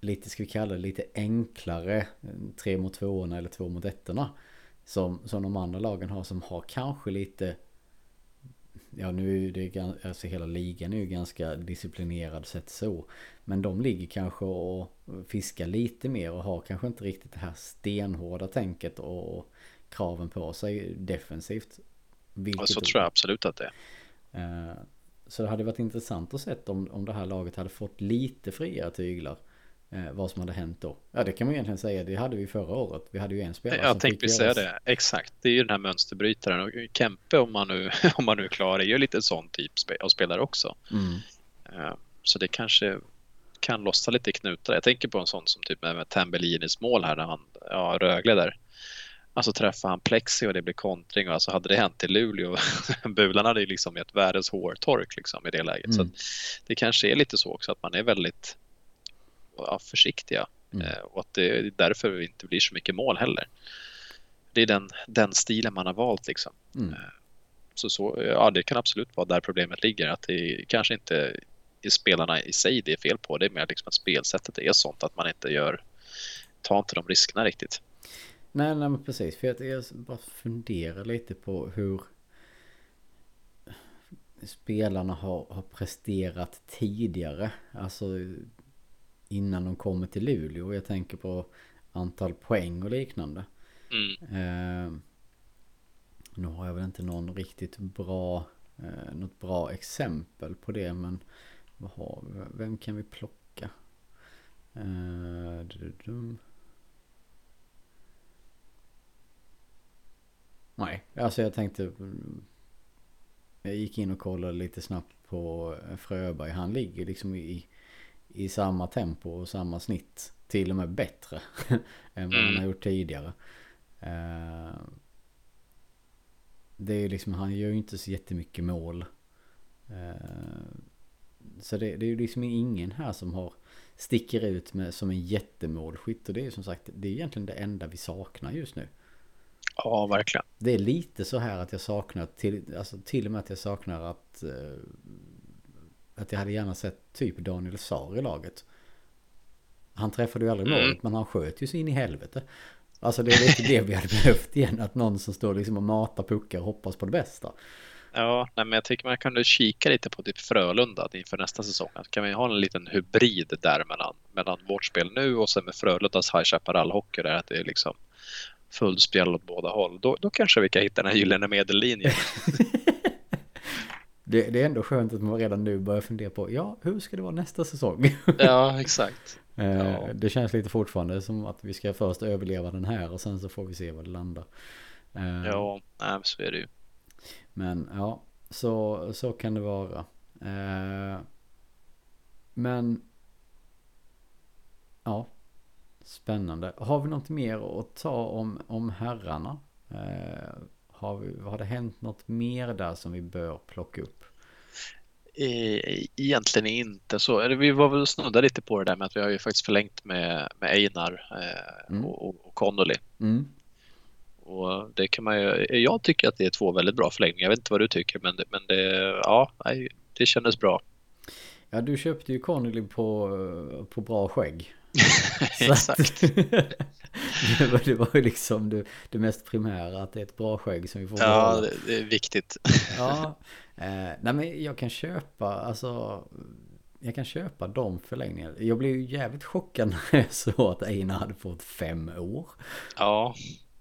lite, ska vi kalla det, lite enklare eh, tre mot tvåorna eller två mot ettorna. Som, som de andra lagen har som har kanske lite Ja nu är det alltså hela ligan är ju ganska disciplinerad sett så. Men de ligger kanske och fiskar lite mer och har kanske inte riktigt det här stenhårda tänket och kraven på sig defensivt. Vilket så tror jag absolut att det är. Eh, så det hade varit intressant att se om, om det här laget hade fått lite friare tyglar. Eh, vad som hade hänt då. Ja det kan man egentligen säga, det hade vi förra året. Vi hade ju en spelare Jag tänkte säga det, exakt. Det är ju den här mönsterbrytaren. Och Kempe om man nu, [LAUGHS] om man nu är klar är ju lite sån typ av spelare också. Mm. Eh, så det kanske kan lossa lite knutar. Jag tänker på en sån som typ med Tambellinis mål här när han, ja Rögle där. Alltså träffar han plexi och det blir kontring och alltså hade det hänt i Luleå, [LAUGHS] Bulan hade ju liksom gett världens hårtork liksom i det läget. Mm. Så det kanske är lite så också att man är väldigt ja, försiktiga mm. eh, och att det är därför det inte blir så mycket mål heller. Det är den, den stilen man har valt liksom. Mm. Eh, så, så, ja, det kan absolut vara där problemet ligger, att det kanske inte är spelarna i sig det är fel på, det är mer liksom att spelsättet är sånt att man inte gör, tar inte de riskerna riktigt. Nej, nej men precis. För jag, jag bara funderar lite på hur spelarna har, har presterat tidigare. Alltså innan de kommer till Luleå. Jag tänker på antal poäng och liknande. Mm. Eh, nu har jag väl inte någon riktigt bra, eh, något bra exempel på det. Men vad har vi? Vem kan vi plocka? Eh, Nej, alltså jag tänkte... Jag gick in och kollade lite snabbt på Fröberg. Han ligger liksom i, i samma tempo och samma snitt. Till och med bättre [LAUGHS] än vad mm. han har gjort tidigare. Eh, det är liksom, han gör ju inte så jättemycket mål. Eh, så det, det är ju liksom ingen här som har sticker ut med, som en jättemålskytt. Och det är ju som sagt, det är egentligen det enda vi saknar just nu. Ja, verkligen. Det är lite så här att jag saknar, till, alltså till och med att jag saknar att eh, att jag hade gärna sett typ Daniel Saar i laget. Han träffade ju aldrig mm. målet men han sköt ju sig in i helvete. Alltså det är lite det vi hade [LAUGHS] behövt igen. Att någon som står liksom och matar puckar och hoppas på det bästa. Ja, nej, men jag tycker man kan kika lite på typ Frölunda inför nästa säsong. Kan vi ha en liten hybrid där mellan, mellan vårt spel nu och sen med Frölundas High Chaparral-hockey där att det är liksom fullspel åt båda håll. Då, då kanske vi kan hitta den här gyllene medellinjen. [LAUGHS] det, det, är ändå skönt att man redan nu börjar fundera på, ja, hur ska det vara nästa säsong? [LAUGHS] ja, exakt. Eh, ja. Det känns lite fortfarande som att vi ska först överleva den här och sen så får vi se var det landar. Eh, ja, nej, så är det ju. Men ja, så, så kan det vara. Eh, men ja, spännande. Har vi något mer att ta om, om herrarna? Eh, har, vi, har det hänt något mer där som vi bör plocka upp? Egentligen inte så. Vi var väl snudda lite på det där med att vi har ju faktiskt förlängt med, med Einar eh, mm. och, och Connolly. Mm. Och det kan man ju, jag tycker att det är två väldigt bra förlängningar. Jag vet inte vad du tycker men det, men det, ja, det kändes bra. Ja, du köpte ju Connolly på, på bra skägg. [LAUGHS] Exakt. [LAUGHS] det, var, det var ju liksom det, det, mest primära, att det är ett bra skägg som vi får Ja, det, det, är viktigt. ja, [LAUGHS] eh, nej men jag kan köpa, alltså jag kan köpa de förlängningarna. Jag blev ju jävligt chockad när jag såg att Einar hade fått fem år. Ja.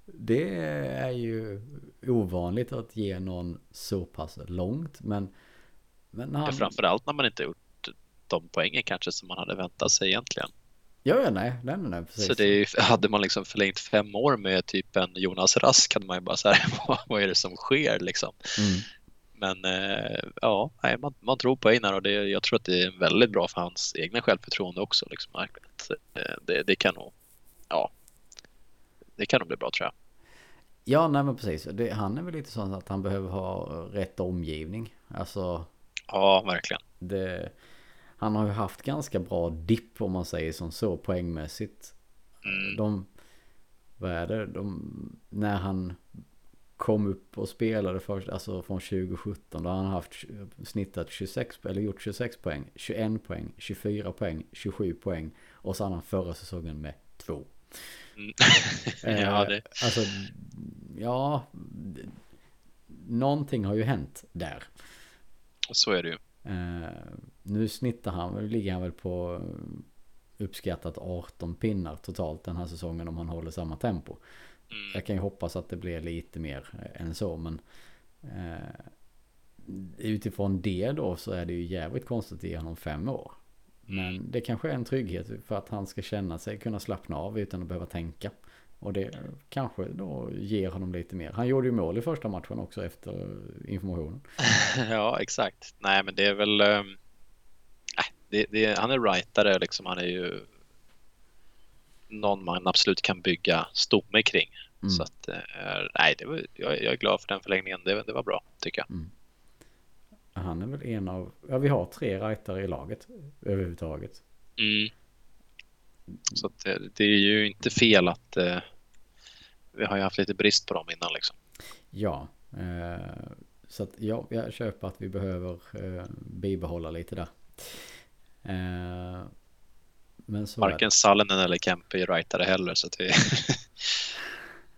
Det är ju ovanligt att ge någon så pass långt. Men, men han... ja, framförallt när man inte gjort de poängen kanske som man hade väntat sig egentligen. Ja, ja nej, nej, nej, precis. Så det är, hade man liksom förlängt fem år med typ en Jonas Rask hade man ju bara så här, [LAUGHS] vad är det som sker liksom? Mm. Men eh, ja, nej, man, man tror på Einar och det, jag tror att det är väldigt bra för hans egna självförtroende också. Liksom. Eh, det, det kan nog, ja, det kan nog bli bra tror jag. Ja, nej men precis. Det, han är väl lite sån att han behöver ha rätt omgivning. Alltså. Ja, verkligen. Det, han har ju haft ganska bra dipp om man säger som så poängmässigt. Mm. De, vad är det? De, när han kom upp och spelade först, alltså från 2017 då har han haft snittat 26, eller gjort 26 poäng, 21 poäng, 24 poäng, 27 poäng och så har han förra säsongen med två. Mm. [LAUGHS] [LAUGHS] ja, det. Alltså, ja, någonting har ju hänt där. Så är det ju. Uh, nu snittar han, nu ligger han väl på uppskattat 18 pinnar totalt den här säsongen om han håller samma tempo. Mm. Jag kan ju hoppas att det blir lite mer än så men uh, utifrån det då så är det ju jävligt konstigt att ge honom fem år. Men det kanske är en trygghet för att han ska känna sig kunna slappna av utan att behöva tänka. Och det kanske då ger honom lite mer. Han gjorde ju mål i första matchen också efter informationen. [LAUGHS] ja, exakt. Nej, men det är väl... Äh, det, det, han är rightare liksom. Han är ju någon man absolut kan bygga stomme kring. Mm. Så att, äh, nej, det var, jag, jag, är glad för den förlängningen. Det, det var bra, tycker jag. Mm. Han är väl en av, ja vi har tre rightare i laget överhuvudtaget. Mm. Så det, det, är ju inte fel att eh, vi har ju haft lite brist på dem innan liksom. Ja, eh, så att ja, jag köper att vi behöver eh, bibehålla lite där. Eh, men så Varken Sallinen eller Kempe är rightare heller så det, [LAUGHS]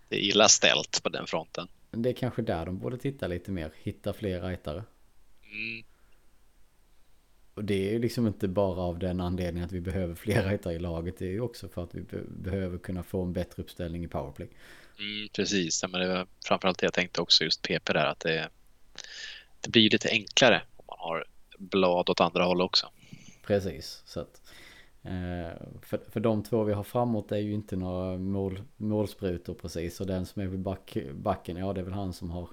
det är illa ställt på den fronten. Det är kanske där de borde titta lite mer, hitta fler rightare. Mm. Och det är ju liksom inte bara av den anledningen att vi behöver fler ryttare i laget. Det är ju också för att vi be behöver kunna få en bättre uppställning i powerplay. Mm, precis, men det var framförallt det jag tänkte också just PP där att det, det blir lite enklare om man har blad åt andra håll också. Precis, så att eh, för, för de två vi har framåt är ju inte några mål, målsprutor precis och den som är vid back, backen, ja det är väl han som har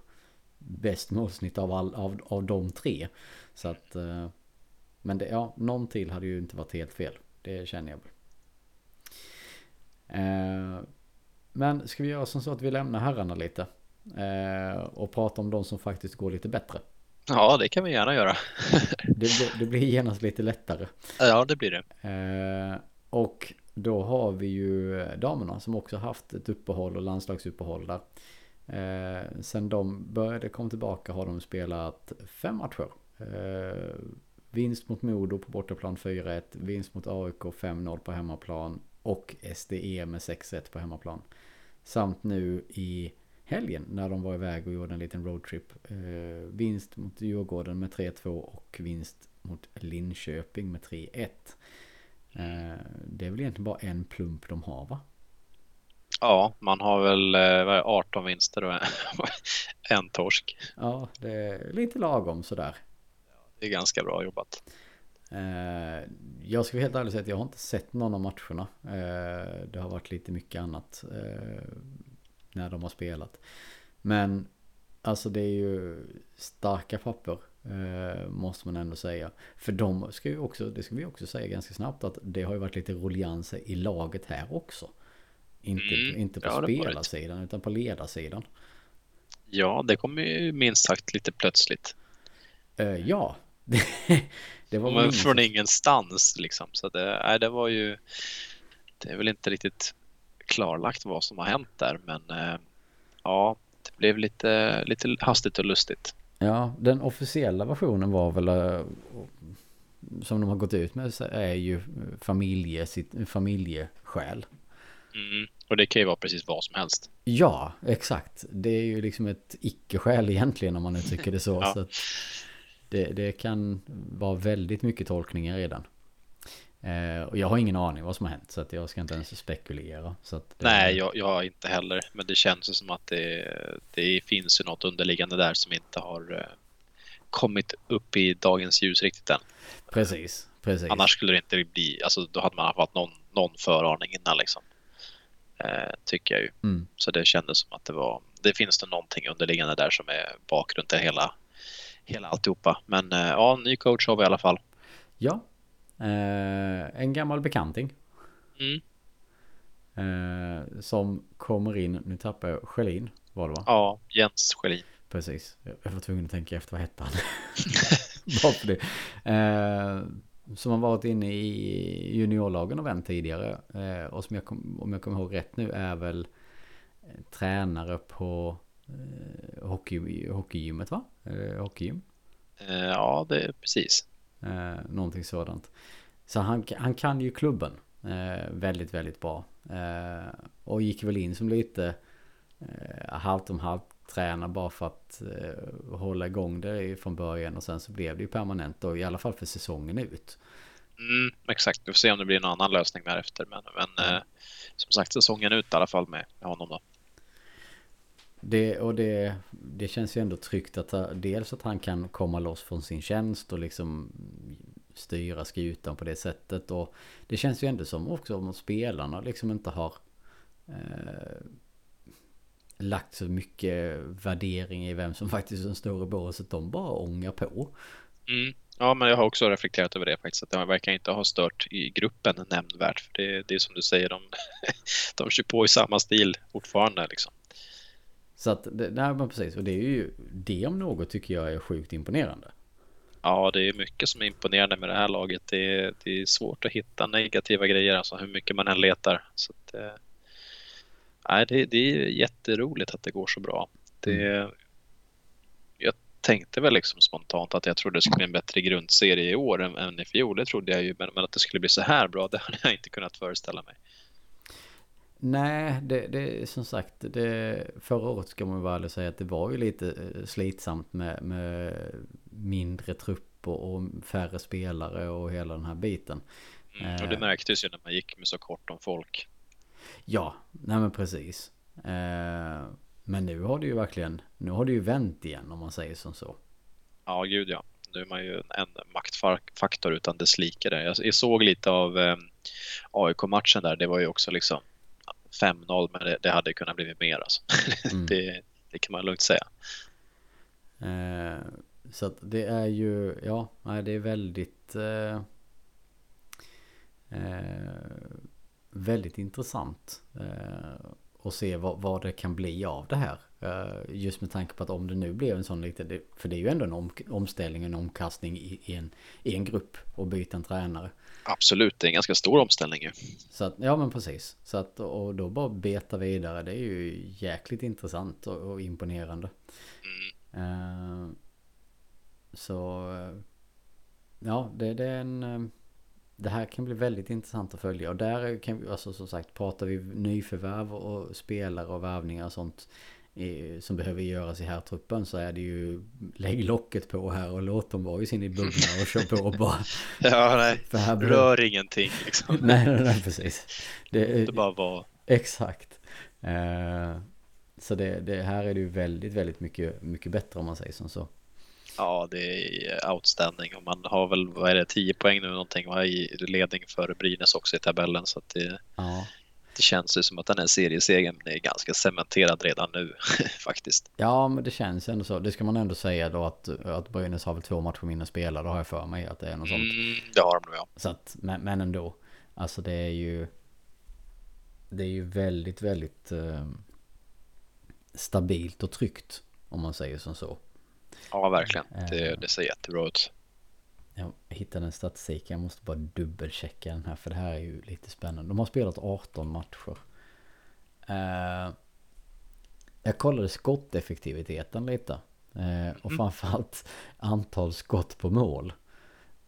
bäst målsnitt av, all, av, av de tre. Så att, eh, Men det, ja, någon till hade ju inte varit helt fel. Det känner jag väl. Eh, men ska vi göra som så att vi lämnar herrarna lite? Eh, och prata om de som faktiskt går lite bättre. Ja, det kan vi gärna göra. [LAUGHS] det, blir, det blir genast lite lättare. Ja, det blir det. Eh, och då har vi ju damerna som också haft ett uppehåll och landslagsuppehåll där. Eh, sen de började komma tillbaka har de spelat fem matcher. Eh, vinst mot Modo på bortaplan 4-1, vinst mot AIK 5-0 på hemmaplan och SDE med 6-1 på hemmaplan. Samt nu i helgen när de var iväg och gjorde en liten roadtrip. Eh, vinst mot Djurgården med 3-2 och vinst mot Linköping med 3-1. Eh, det är väl egentligen bara en plump de har va? Ja, man har väl eh, 18 vinster och [LAUGHS] en torsk. Ja, det är lite lagom sådär. Det är ganska bra jobbat. Eh, jag ska vara helt ärlig säga att jag har inte sett någon av matcherna. Eh, det har varit lite mycket annat eh, när de har spelat. Men alltså det är ju starka papper. Måste man ändå säga. För de ska ju också, det ska vi också säga ganska snabbt att det har ju varit lite rullians i laget här också. Inte, mm, inte på spelarsidan utan på ledarsidan. Ja, det kom ju minst sagt lite plötsligt. ja, det var Men från ingenstans liksom. Så det, nej, det var ju... Det är väl inte riktigt klarlagt vad som har hänt där, men eh, ja, det blev lite, lite hastigt och lustigt. Ja, den officiella versionen var väl eh, som de har gått ut med är ju familje, sitt, familjeskäl. Mm, och det kan ju vara precis vad som helst. Ja, exakt. Det är ju liksom ett icke-skäl egentligen om man uttrycker det så. ja. så att, det, det kan vara väldigt mycket tolkningar redan. Eh, och jag har ingen aning vad som har hänt så att jag ska inte ens spekulera. Så det... Nej, jag, jag inte heller. Men det känns som att det, det finns ju något underliggande där som inte har eh, kommit upp i dagens ljus riktigt än. Precis, precis. Annars skulle det inte bli, alltså då hade man haft någon, någon föraning innan liksom. Eh, tycker jag ju. Mm. Så det kändes som att det var, det finns det någonting underliggande där som är bakgrund till hela hela alltihopa. Men eh, ja, ny coach har vi i alla fall. Ja, eh, en gammal bekanting. Mm. Eh, som kommer in, nu tappar jag Schelin var det va? Ja, Jens Schelin. Precis, jag var tvungen att tänka efter vad hette han. [LAUGHS] Bara för det. Eh, som har varit inne i juniorlagen och vänt tidigare. Eh, och som jag kom, om jag kommer ihåg rätt nu är väl eh, tränare på eh, hockey, hockeygymmet va? Eh, hockeygym? Ja, det är precis. Eh, någonting sådant. Så han, han kan ju klubben eh, väldigt, väldigt bra. Eh, och gick väl in som lite eh, halvt om halvt träna bara för att eh, hålla igång det från början och sen så blev det ju permanent då i alla fall för säsongen ut. Mm, exakt, vi får se om det blir en annan lösning därefter. Men, men mm. eh, som sagt säsongen ut i alla fall med, med honom då. Det, och det, det känns ju ändå tryggt att dels att han kan komma loss från sin tjänst och liksom styra skutan på det sättet. Och det känns ju ändå som också om spelarna liksom inte har eh, lagt så mycket värdering i vem som [LAUGHS] faktiskt är den stora båset. De bara ångar på. Mm. Ja, men jag har också reflekterat över det faktiskt. Att det verkar inte ha stört i gruppen nämnvärt. För det, det är som du säger, de, [LAUGHS] de kör på i samma stil fortfarande. Liksom. Så att, nej men precis, och det är ju, det om något tycker jag är sjukt imponerande. Ja, det är mycket som är imponerande med det här laget. Det är, det är svårt att hitta negativa grejer, alltså hur mycket man än letar. Så att, eh, nej, det, det är jätteroligt att det går så bra. Det, mm. Jag tänkte väl liksom spontant att jag trodde det skulle bli en bättre grundserie i år än, än i fjol. Det trodde jag ju, men, men att det skulle bli så här bra, [LAUGHS] det hade jag inte kunnat föreställa mig. Nej, det, det som sagt, det, förra året ska man vara ärlig och säga att det var ju lite eh, slitsamt med, med mindre trupp och, färre spelare och hela den här biten. Mm, och det eh. märktes ju när man gick med så kort om folk. Ja, nej men precis. Eh, men nu har det ju verkligen, nu har det ju vänt igen om man säger som så. Ja, gud ja. Nu är man ju en maktfaktor utan dess like där. Jag, såg lite av AIK-matchen där. Det var ju också liksom 5-0 men det, det, hade kunnat bli mer alltså. [LAUGHS] Mm. det, det, kan man lugnt säga. Eh, Så att det är ju, ja, nej, det är väldigt eh, eh, väldigt intressant eh, att se vad, vad det kan bli av det här. Eh, just med tanke på att om det nu blev en sån lite, för det är ju ändå en om, omställning, en omkastning i, i, en, i en grupp och byta en tränare. Absolut, det är en ganska stor omställning ju. Så att, ja men precis. Så att, och då bara beta vidare, det är ju jäkligt intressant och, och imponerande. Mm. Uh, så, ja det, det är en... Eh, det här kan bli väldigt intressant att följa och där kan vi, alltså som sagt, pratar vi nyförvärv och spelare och värvningar och sånt som behöver göras i här truppen så är det ju lägg locket på här och låt dem vara i sin bubbla och kör på bara. [LAUGHS] ja, nej. [LAUGHS] För här Rör ingenting liksom. [LAUGHS] nej, nej, nej, precis. Det, det bara vara. Exakt. Uh, så det, det, här är det ju väldigt, väldigt mycket, mycket bättre om man säger som så. Ja, det är outstanding och man har väl, vad är det, 10 poäng nu någonting är i ledning för Brynäs också i tabellen så att det, ja det känns ju som att den här seriesegern är ganska cementerad redan nu [LAUGHS] faktiskt. Ja, men det känns ändå så. Det ska man ändå säga då att, att Brynäs har väl två matcher mindre spelare, har jag för mig att det är något sånt. Mm, det har de nog ja. Så att, men, men ändå. Alltså det är ju... Det är ju väldigt, väldigt eh, stabilt och tryggt. Om man säger som så. Ja, verkligen. Det, eh. det ser jättebra ut. Jag hittade en statistik, jag måste bara dubbelchecka den här för det här är ju lite spännande. De har spelat 18 matcher. Uh, jag kollade skotteffektiviteten lite. Uh, och mm. framförallt antal skott på mål.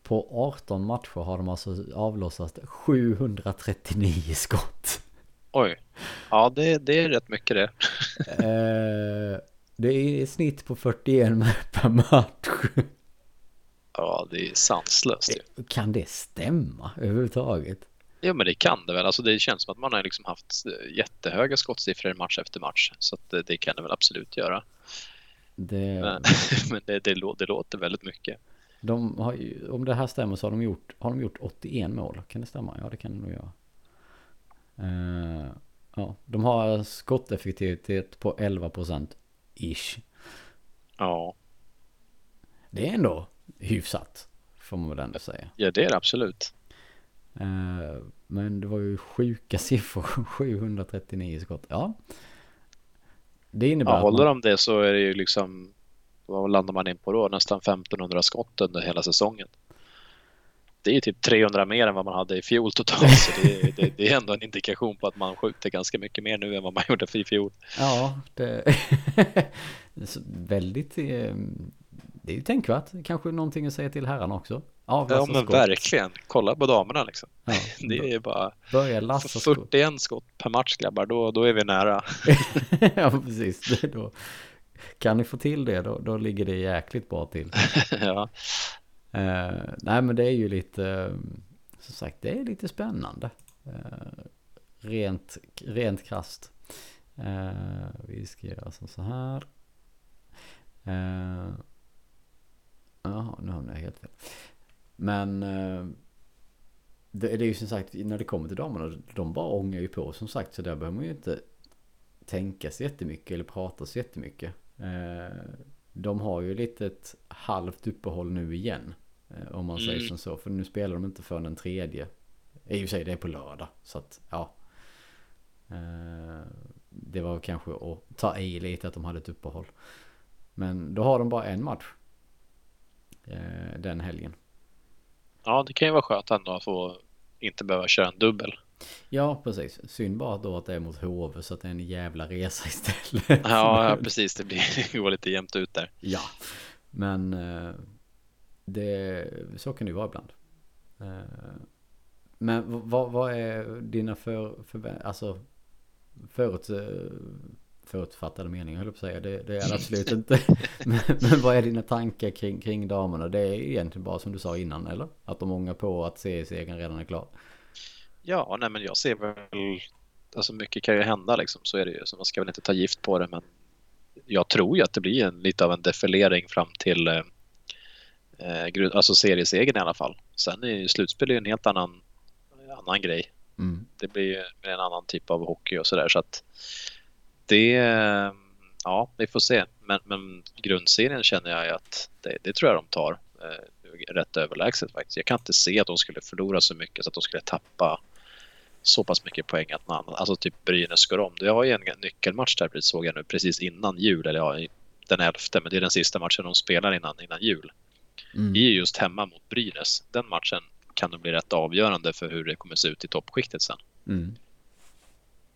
På 18 matcher har de alltså avlossat 739 skott. Oj. Ja, det, det är rätt mycket det. uh, det är snitt på 41 per match. Ja, det är sanslöst. Ju. Kan det stämma överhuvudtaget? Ja, men det kan det väl. Alltså, det känns som att man har liksom haft jättehöga skottsiffror match efter match. Så det, det, kan det väl absolut göra. Det... Men, [LAUGHS] men det, det, det, låter väldigt mycket. De har om det här stämmer så har de, gjort, har de gjort 81 mål. Kan det stämma? Ja, det kan det nog göra. Uh, ja, de har skotteffektivitet på 11 procent ish. Ja. Det är ändå hyfsat. Får man väl ändå säga. Ja, det är det absolut. Uh, men det var ju sjuka [LAUGHS] siffror. 739 skott. Ja. Det innebär ja, håller man... de det så är det ju liksom, vad landar man in på då? Nästan 1500 skott under hela säsongen. Det är typ 300 mer än vad man hade i fjol totalt. Så det, det, det är ändå en indikation på att man skjuter ganska mycket mer nu än vad man [LAUGHS] gjorde i fjol. Ja, det [LAUGHS] är väldigt eh, det är ju tänkvärt. Kanske någonting att säga till herrarna också. Ja, ja men skott. verkligen. Kolla på damerna liksom. Ja, [LAUGHS] det är bara börja lassa 41 skott. skott per match grabbar, då, då är vi nära. [LAUGHS] ja, precis. Då, kan ni få till det, då, då ligger det jäkligt bra till. [LAUGHS] ja. Uh, nej, men det är ju lite, uh, som sagt, det är lite spännande. Uh, rent, rent krast. vi ska göra så här. Jaha, nu hamnar jag helt fel. Men eh, det, är ju som sagt när det kommer till damerna, de bara ångar ju på som sagt. Så där behöver man ju inte tänka så jättemycket eller prata så jättemycket. Eh, de har ju lite ett halvt uppehåll nu igen. Eh, om man mm. säger som så. För nu spelar de inte för den tredje. I och för sig det är på lördag. Så att ja. Det var kanske att ta i lite att de hade ett uppehåll. Men då har de bara en match eh, den helgen. Ja, det kan ju vara skönt ändå att få inte behöva köra en dubbel. Ja, precis. Synd bara då att det är mot HV så att det är en jävla resa istället. Ja, ja precis. Det blir [LAUGHS] går lite jämnt ut där. Ja, men eh, det, så kan det ju vara ibland. Eh, men vad, vad är dina för, för alltså förut, förutfattade meningar höll jag på att säga. Det, det är det absolut inte. [LAUGHS] Men, men, vad är dina tankar kring, kring damerna? Det är egentligen bara som du sa innan, eller? Att de ångar på att seriesegern redan är klar. Ja, nej men jag ser väl, alltså mycket kan ju hända liksom, så är det ju. Så man ska väl inte ta gift på det, men jag tror ju att det blir en, lite av en defilering fram till eh, eh alltså seriesegern i alla fall. Sen är ju slutspel en helt annan, annan grej. Mm. Det blir ju en annan typ av hockey och sådär så att det, ja, vi får se. Men, men grundserien känner jag att det, det tror jag de tar eh, rätt överlägset faktiskt. Jag kan inte se att de skulle förlora så mycket så att de skulle tappa så pass mycket poäng att man, alltså typ Brynäs går om. Det har ju en nyckelmatch där såg jag nu precis innan jul, eller ja, den elfte, men det är den sista matchen de spelar innan, innan jul. Mm. Det är just hemma mot Brynäs. Den matchen kan nog bli rätt avgörande för hur det kommer se ut i toppskiktet sen. Mm.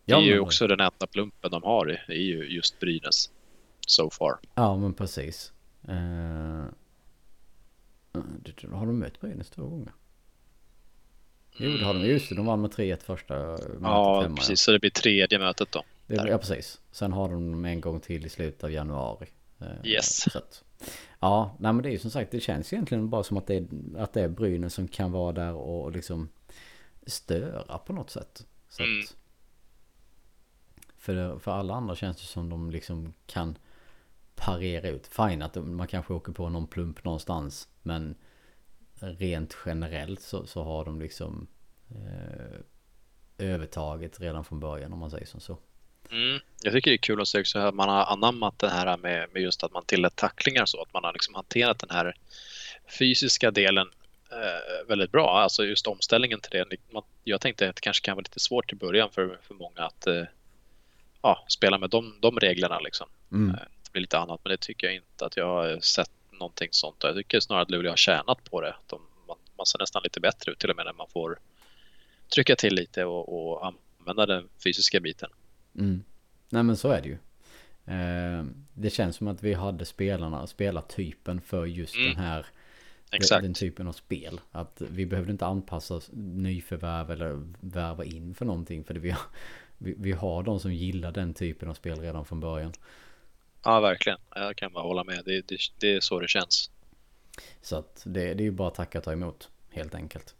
Ja, det är ju också den enda plumpen de har, det är ju just Brynäs. So far. Ja, men precis. Uh... Har de mött Brynäs två gånger? Jo, det har de. Just det, de vann med 3-1 första mötet Ja, hemma, precis. Ja. Så det blir tredje mötet då. Det, ja, precis. Sen har de en gång till i slutet av januari. Eh, yes. Att, ja, nej men det är ju som sagt, det känns egentligen bara som att det är, att det är Brynäs som kan vara där och liksom störa på något sätt. Så mm. att, för, eh, för alla andra känns det som de liksom kan parera ut. Fine att man kanske åker på någon plump någonstans. Men rent generellt så, så har de liksom eh, övertaget redan från början om man säger som så. Mm. Jag tycker det är kul att se också att man har anammat det här med, med just att man tillät tacklingar så att man har liksom hanterat den här fysiska delen eh, väldigt bra. Alltså just omställningen till det. jag tänkte att det kanske kan vara lite svårt i början för, för många att eh, ja, spela med de, de reglerna liksom. Mm. Eh, det blir lite annat, men det tycker jag inte att jag har sett någonting sånt. Jag tycker snarare att Luleå har tjänat på det. De, man, man ser nästan lite bättre ut till och med när man får trycka till lite och, och använda den fysiska biten. Mm. Nej men så är det ju. Eh, det känns som att vi hade spelarna, spelartypen för just mm. den här Exakt. Den, typen av spel. Att vi behövde inte anpassa nyförvärv eller värva in för någonting. För det vi, har, vi, vi har de som gillar den typen av spel redan från början. Ja, verkligen. Jag kan bara hålla med. Det, det, det är så det känns. Så att det, det är ju bara att tacka och ta emot, helt enkelt.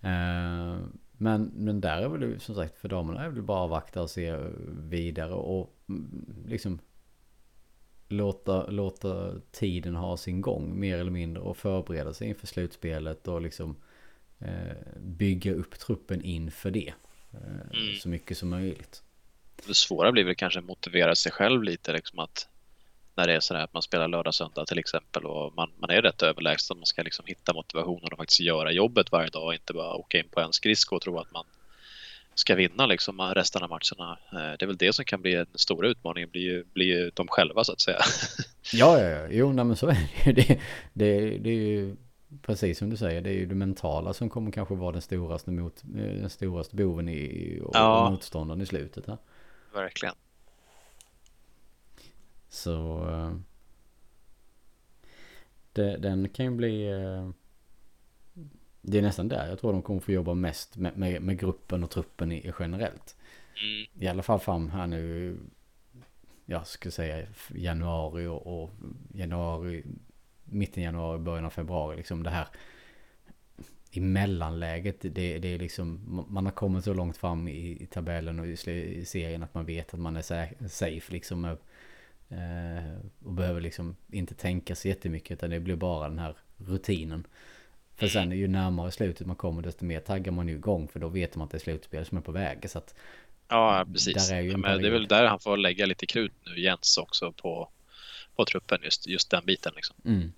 Eh, men, men där är väl som sagt för damerna är det bara att avvakta och se vidare och mm, liksom låta, låta tiden ha sin gång mer eller mindre och förbereda sig inför slutspelet och liksom eh, bygga upp truppen inför det. Eh, mm. Så mycket som möjligt. Det svåra blir väl kanske att motivera sig själv lite liksom att när det är så att man spelar lördag söndag till exempel och man, man är rätt överlägsen. Man ska liksom hitta motivationen och faktiskt göra jobbet varje dag och inte bara åka in på en skridsko och tro att man ska vinna liksom resten av matcherna. Eh, det är väl det som kan bli en stor utmaning, blir ju, blir ju de själva så att säga. Ja, ja, ja. Jo, nej, men så är det ju. Det, det, det är ju precis som du säger, det är ju det mentala som kommer kanske vara den storaste, mot, den storaste boven i, och ja. motståndaren i slutet här. Verkligen. Så uh, det, den kan ju bli uh, Det är nästan där jag tror de kommer få jobba mest med, med, med gruppen och truppen i, generellt. Mm. I alla fall fram här nu Jag skulle säga januari och, och januari Mitten januari, början av februari liksom det här i mellanläget. Det, det är liksom, man har kommit så långt fram i, i tabellen och i serien att man vet att man är safe liksom. Eh, och behöver liksom inte tänka så jättemycket utan det blir bara den här rutinen. För sen ju närmare slutet man kommer desto mer taggar man ju igång för då vet man att det är slutspel som är på väg. Så att ja, precis. Där är ju Men det är väl där han får lägga lite krut nu Jens också på, på truppen just, just den biten liksom. Mm.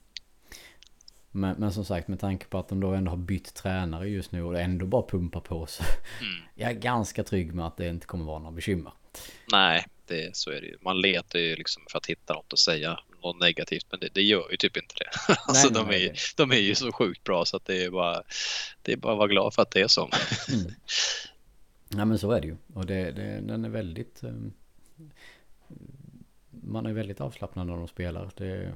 Men, men, som sagt med tanke på att de då ändå har bytt tränare just nu och ändå bara pumpar på så mm. [LAUGHS] jag är ganska trygg med att det inte kommer vara några bekymmer. Nej, det, så är det ju. Man letar ju liksom för att hitta något att säga, något negativt, men det, det gör ju typ inte det. [LAUGHS] Nej, alltså de, är, de är ju så sjukt bra så att det är bara, det är bara att vara glad för att det är så. Mm. Ja men så är det ju. Och det, det, den är väldigt... Um, man är väldigt avslappnad när de spelar. Det,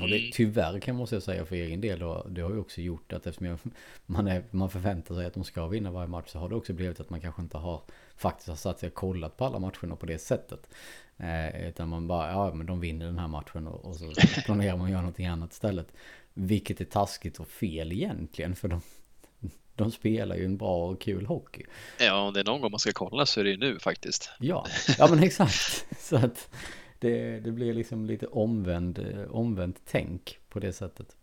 och det, mm. tyvärr kan man säga för egen del och det har ju också gjort att eftersom jag, man, är, man förväntar sig att de ska vinna varje match så har det också blivit att man kanske inte har faktiskt har satt sig och kollat på alla matcherna på det sättet. Eh, utan man bara, ja men de vinner den här matchen och, och så planerar man att göra någonting annat istället. Vilket är taskigt och fel egentligen för de, de spelar ju en bra och kul hockey. Ja, om det är någon gång man ska kolla så är det ju nu faktiskt. Ja, ja men exakt. [LAUGHS] Så att det, det blir liksom lite omvänd, omvänt tänk på det sättet.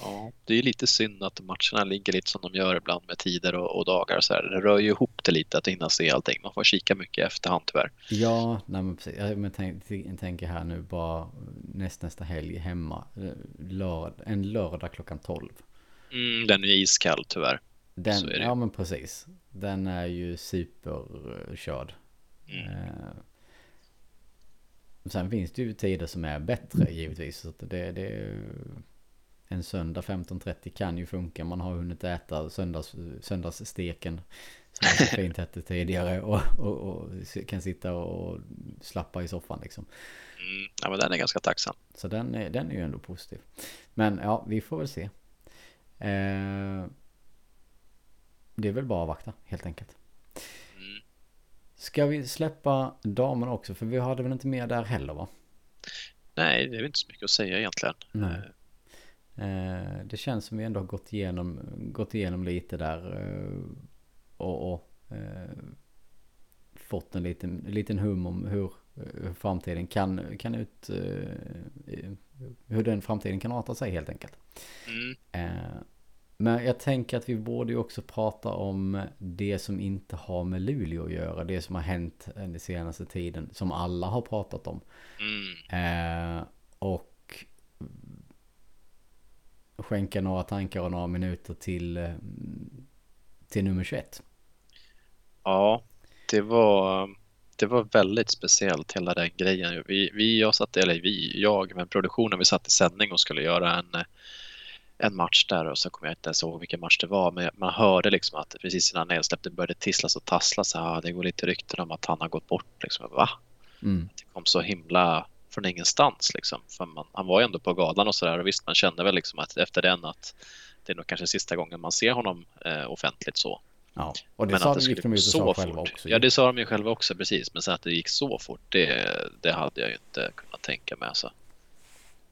Ja, det är lite synd att matcherna ligger lite som de gör ibland med tider och, och dagar. Så här. Det rör ju ihop det lite att hinna se allting. Man får kika mycket i efterhand tyvärr. Ja, nej men precis. Jag men tänk, tänker här nu bara näst, nästa helg hemma. Lörd, en lördag klockan 12. Mm, den är iskall tyvärr. Den, ja men precis. Den är ju superkörd. Mm. Eh, sen finns det ju tider som är bättre givetvis. Så det, det, en söndag 15.30 kan ju funka. Man har hunnit äta söndags, söndagssteken. Som så [LAUGHS] fint hette tidigare. Och, och, och, kan sitta och slappa i soffan liksom. Mm, ja men den är ganska tacksam. Så den är, den är ju ändå positiv. Men ja, vi får väl se. Eh, det är väl bara att avvakta helt enkelt. Ska vi släppa damerna också? För vi hade väl inte mer där heller va? Nej, det är inte så mycket att säga egentligen. Nej. Eh, det känns som vi ändå har gått igenom, gått igenom lite där. Eh, och, och eh, fått en liten, en liten hum om hur, hur framtiden kan, kan ut... hur den framtiden kan arta sig helt enkelt. Mm. Men jag tänker att vi borde ju också prata om det som inte har med Luleå att göra. Det som har hänt den senaste tiden. Som alla har pratat om. Mm. och skänka några tankar och några minuter till, eh, till nummer 21. Ja, det var, det var väldigt speciellt hela den grejen. Vi, vi jag satt, eller vi, jag, men produktionen, vi satt i sändning och skulle göra en, en match där och så kommer jag inte ens ihåg vilken match det var, men man hörde liksom att precis innan nedsläppet började tisslas och tasslas. Ja, det går lite rykten om att han har gått bort. Liksom. Va? Mm. Det kom så himla från ingenstans. Liksom. För man, han var ju ändå på galan och sådär och visst man kände väl liksom att efter den att det är nog kanske sista gången man ser honom eh, offentligt så. Ja, och det men sa att det gick de ut och sa själva också. Ja, det sa de ju själva också precis. Men sen att det gick så fort, det, det hade jag ju inte kunnat tänka mig. Alltså.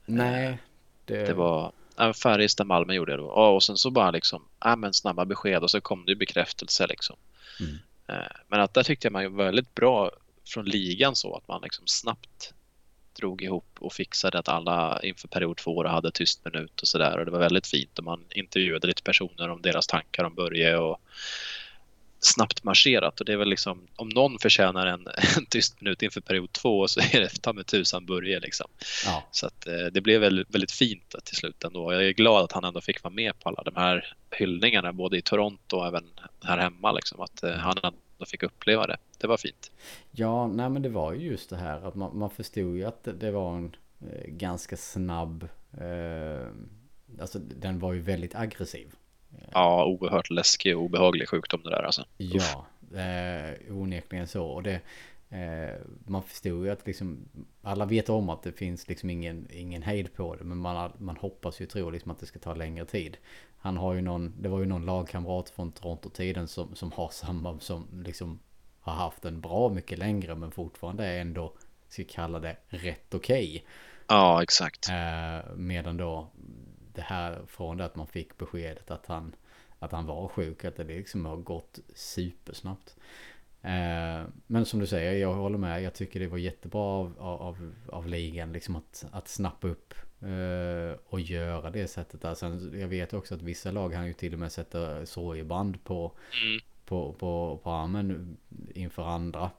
Nej. Det, det var Färjestad, Malmö gjorde det då. Och sen så bara liksom, äh, men snabba besked och så kom det bekräftelse liksom. Mm. Eh, men att där tyckte jag man var väldigt bra från ligan så att man liksom snabbt drog ihop och fixade att alla inför period två hade tyst minut och sådär. Och det var väldigt fint och man intervjuade lite personer om deras tankar om Börje och snabbt marscherat och det är väl liksom om någon förtjänar en, [LAUGHS] en tyst minut inför period två så är det ta med tusan Börje liksom. Ja. Så att eh, det blev väldigt, väldigt fint till slut ändå. Jag är glad att han ändå fick vara med på alla de här hyllningarna både i Toronto och även här hemma liksom. Att eh, han ändå fick uppleva det. Det var fint. Ja, nej men det var ju just det här att man, man förstod ju att det, det var en eh, ganska snabb, eh, alltså den var ju väldigt aggressiv. Ja, oerhört läskig och obehaglig sjukdom det där alltså. Ja, eh, onekligen så. Och det, eh, man förstod ju att liksom, alla vet om att det finns liksom ingen, ingen hejd på det. Men man, man hoppas ju tro liksom att det ska ta längre tid. Han har ju någon, det var ju någon lagkamrat från Toronto-tiden som, som har samma, som liksom har haft en bra mycket längre men fortfarande är ändå, ska kalla det, rätt okej. Okay. Ja, exakt. Eh, medan då det här från det att man fick beskedet att han, att han var sjuk, att det liksom har gått supersnabbt. Eh, men som du säger, jag håller med. Jag tycker det var jättebra av, av, av ligan liksom att, att snappa upp eh, och göra det sättet. Sen, jag vet också att vissa lag han ju till och med sätta sorgeband på, mm. på, på, på armen inför andra.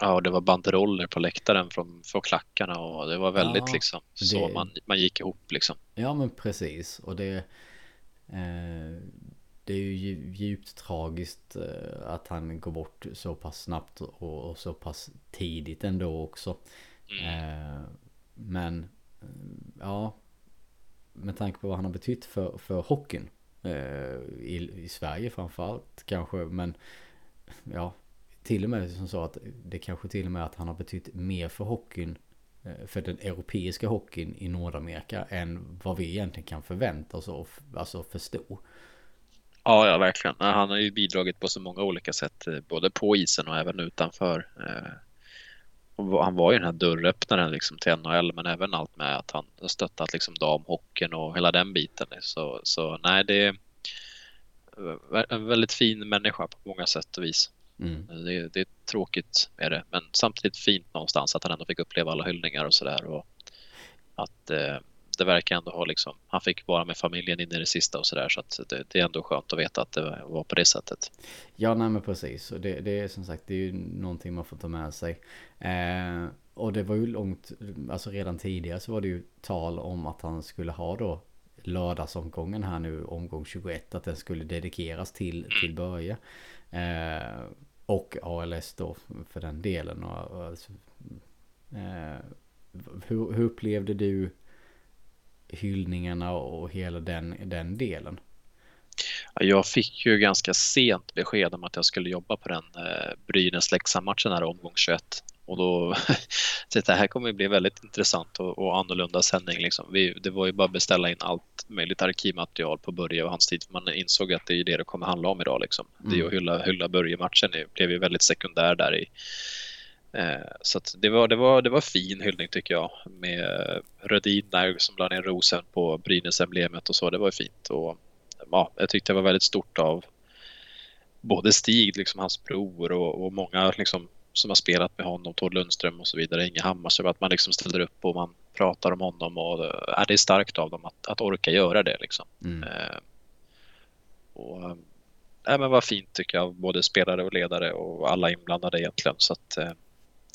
Ja, och det var banderoller på läktaren från, från klackarna och det var väldigt ja, liksom så det... man, man gick ihop liksom. Ja, men precis. Och det, eh, det är ju djupt tragiskt eh, att han går bort så pass snabbt och, och så pass tidigt ändå också. Mm. Eh, men eh, ja, med tanke på vad han har betytt för, för hockeyn. Eh, I, I Sverige framförallt kanske, men ja, till och med som sa att det kanske till och med att han har betytt mer för hockeyn eh, för den europeiska hockeyn i Nordamerika än vad vi egentligen kan förvänta oss och alltså förstå. Ja, ja, verkligen. Han har ju bidragit på så många olika sätt, eh, både på isen och även utanför. Eh, han var ju den här dörröppnaren liksom till NHL, men även allt med att han har stöttat liksom damhockeyn och hela den biten. Så, så nej, det är en väldigt fin människa på många sätt och vis. Mm. Det, det, är tråkigt är det, men samtidigt fint någonstans att han ändå fick uppleva alla hyllningar och sådär. Att eh, det verkar ändå ha liksom, han fick vara med familjen in i det sista och sådär så att det, det, är ändå skönt att veta att det var på det sättet. Ja, nej men precis. Och det, det är som sagt, det är ju någonting man får ta med sig. Eh, och det var ju långt, alltså redan tidigare så var det ju tal om att han skulle ha då lördagsomgången här nu, omgång 21, att den skulle dedikeras till, till Börje. Eh, och ALS då för den delen. Och, och alltså, eh, hur, hur upplevde du hyllningarna och hela den, den delen? Jag fick ju ganska sent besked om att jag skulle jobba på den eh, Brynäs-Leksand-matchen här omgång 21. Och då, [LAUGHS] så det här kommer att bli väldigt intressant och, och annorlunda sändning. Liksom. Vi, det var ju bara att beställa in allt möjligt arkivmaterial på Börje och hans tid. För man insåg att det är det det kommer handla om idag. Liksom. Mm. Det att hylla, hylla Börje-matchen blev ju väldigt sekundär där i. Eh, så det, var, det, var, det var fin hyllning tycker jag. Med Rödin där som la ner rosen på Brynäs-emblemet och så. Det var fint. Och, ja, jag tyckte det var väldigt stort av både Stig, liksom hans bror och, och många liksom, som har spelat med honom, Tord Lundström och så vidare, Inge Hammarström, att man liksom ställer upp och man pratar om honom och är det är starkt av dem att, att orka göra det liksom. Mm. Eh, och, äh, men vad fint tycker jag, både spelare och ledare och alla inblandade egentligen. Så att, eh,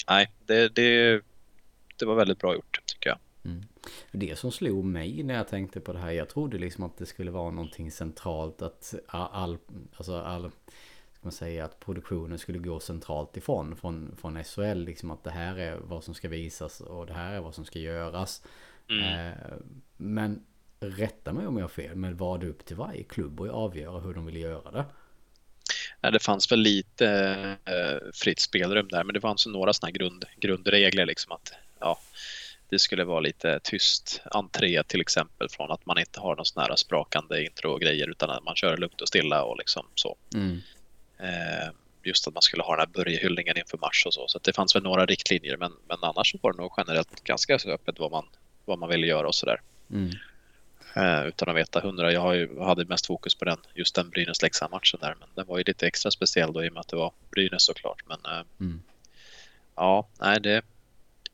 nej, det, det, det var väldigt bra gjort tycker jag. Mm. Det som slog mig när jag tänkte på det här, jag trodde liksom att det skulle vara någonting centralt att all, alltså all man säga att produktionen skulle gå centralt ifrån från, från SHL. Liksom att det här är vad som ska visas och det här är vad som ska göras. Mm. Eh, men rätta mig om jag har fel, men var det upp till varje klubb att avgöra hur de vill göra det? Ja, det fanns väl lite eh, fritt spelrum där, men det fanns några sådana grund, grundregler liksom att ja, det skulle vara lite tyst entré till exempel från att man inte har någon sån här sprakande intro och grejer utan att man kör lugnt och stilla och liksom så. Mm. Eh, just att man skulle ha den här börjehyllningen inför mars och så. Så det fanns väl några riktlinjer men, men annars var det nog generellt ganska öppet vad man, vad man ville göra och sådär. Mm. Uh, utan att veta hundra. Jag, har ju, hade mest fokus på den, just den Brynäs-Leksand-matchen där. Men den var ju lite extra speciell då i och med att det var Brynäs såklart. Men uh, mm. ja, nej det är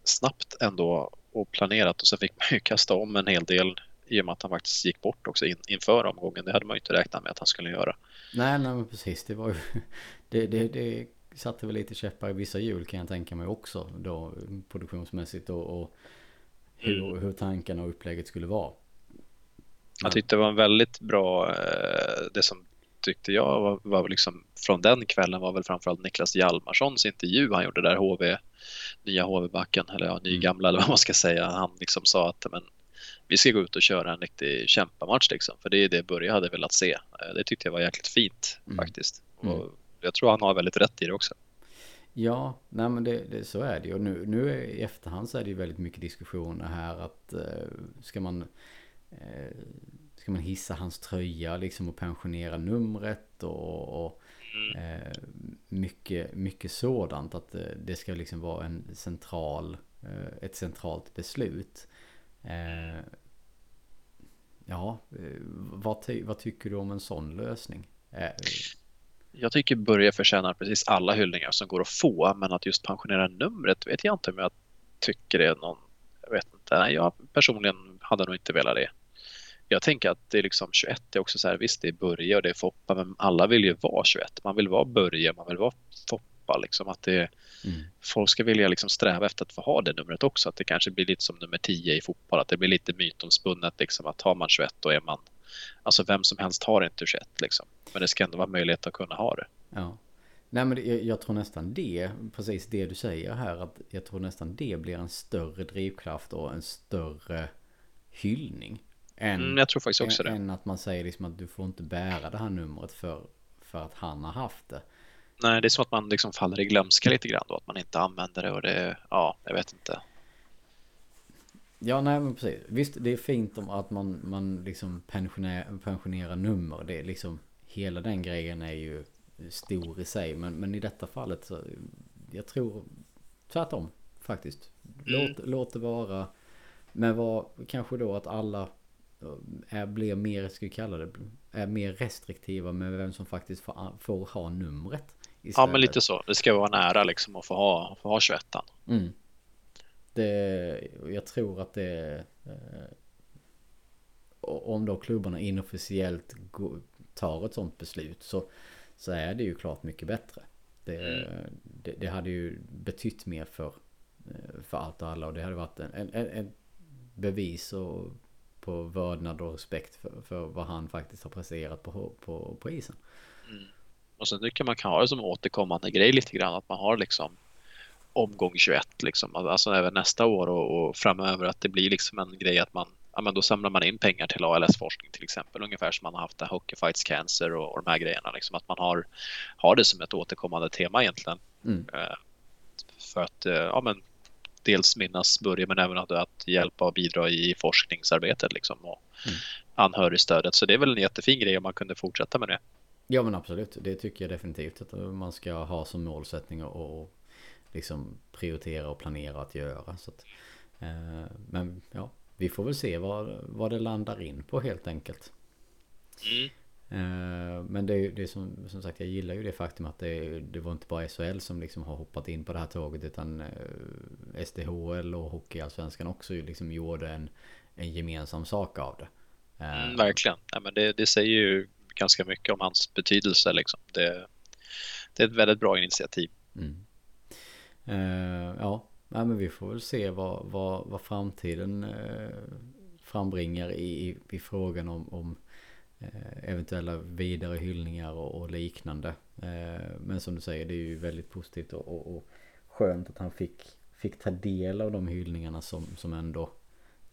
snabbt ändå och planerat och så fick man ju kasta om en hel del i och med att han faktiskt gick bort också in, inför omgången. Det hade man ju inte räknat med att han skulle göra. Nej, nej men precis. Det var ju... [LAUGHS] Det, det, det satte väl lite käppar i vissa hjul kan jag tänka mig också. Då produktionsmässigt och, och hur, mm. hur tanken och upplägget skulle vara. Jag tyckte det var en väldigt bra, eh, det som tyckte jag var, var liksom från den kvällen var väl framförallt Niklas Hjalmarssons intervju han gjorde där HV, nya HV-backen eller ja, ny mm. gamla eller vad man ska säga. Han liksom sa att men, vi ska gå ut och köra en riktig kämpamatch liksom. För det är det Börje hade velat se. Eh, det tyckte jag var jäkligt fint mm. faktiskt. Mm. Och jag tror han har väldigt rätt i det också. Ja, nej men det, det, så är det ju. Nu, nu i efterhand så är det ju väldigt mycket diskussioner här att eh, ska man eh, ska man hissa hans tröja liksom och pensionera numret och, och mm. eh, mycket, mycket sådant att det ska liksom vara en central, ett centralt beslut. Eh, ja, eh, vad, ty vad tycker du om en sån lösning? Eh, jag tycker Börje förtjänar precis alla hyllningar som går att få, men att just pensionera numret vet jag inte om jag tycker det är någon... Jag vet inte. Jag personligen hade nog inte velat det. Jag tänker att det är liksom 21 det är också så här, visst det är Börje och det är Foppa, men alla vill ju vara 21. Man vill vara Börje, man vill vara Foppa Europa. Liksom, att det, mm. Folk ska vilja liksom sträva efter att få ha det numret också. Att det kanske blir lite som nummer 10 i fotboll. Att det blir lite mytomspunnet. Liksom, att har man 21 då är man... Alltså vem som helst har inte 21. Liksom. Men det ska ändå vara möjlighet att kunna ha det. Ja. Nej men jag, jag, tror nästan det, precis det du säger här, att jag tror nästan det blir en större drivkraft och en större hyllning. Än, mm, jag tror faktiskt också än, det. Än att man säger liksom att du får inte bära det här numret för, för att han har haft det. Nej, det är som att man liksom faller i glömska lite grann då, att man inte använder det och det, ja, jag vet inte. Ja, nej men precis. Visst, det är fint om att man, man liksom pensionerar, pensionerar nummer. Det är liksom, hela den grejen är ju stor i sig. Men, men i detta fallet så, jag tror tvärtom faktiskt. Låt, mm. låt det vara. Men vad, kanske då att alla är, blir mer, ska vi kalla det, är mer restriktiva med vem som faktiskt får, får ha numret. Ja, men lite så. Det ska vara nära liksom att få ha, få ha 21 mm. det, Jag tror att det... Eh, om då klubbarna inofficiellt tar ett sånt beslut så, så är det ju klart mycket bättre. Det, mm. det, det, hade ju betytt mer för, eh, för allt och alla och det hade varit en, en, en bevis och på vördnad och respekt för, för vad han faktiskt har presterat på, på, på isen. Och sen tycker man kan ha det som återkommande grej lite grann att man har liksom omgång 21 liksom, alltså även nästa år och, och, framöver att det blir liksom en grej att man, ja men då samlar man in pengar till ALS-forskning till exempel, ungefär som man har haft det Hockey Fights Cancer och, och de här grejerna, liksom att man har, har det som ett återkommande tema egentligen. Mm. Eh, för att, eh, ja men dels minnas Börje men även att, att hjälpa och bidra i forskningsarbetet liksom och mm. anhörigstödet. Så det är väl en jättefin grej om man kunde fortsätta med det. Ja men absolut, det tycker jag definitivt att man ska ha som målsättning och liksom prioritera och planera att göra. Så att, eh, men ja, vi får väl se vad, vad det landar in på helt enkelt. Mm. Eh, men det är, det är som, som sagt, jag gillar ju det faktum att det, det var inte bara SHL som liksom har hoppat in på det här tåget utan eh, SDHL och Hockeyallsvenskan också liksom gjorde en, en gemensam sak av det. Eh, mm, verkligen, ja, men det, det säger ju ganska mycket om hans betydelse liksom. Det, det är ett väldigt bra initiativ. Mm. Uh, ja, Nej, men vi får väl se vad, vad, vad framtiden uh, frambringar i, i frågan om, om uh, eventuella vidare hyllningar och, och liknande. men som du säger, det är ju väldigt positivt och, och, och, skönt att han fick, fick ta del av de hyllningarna som, som ändå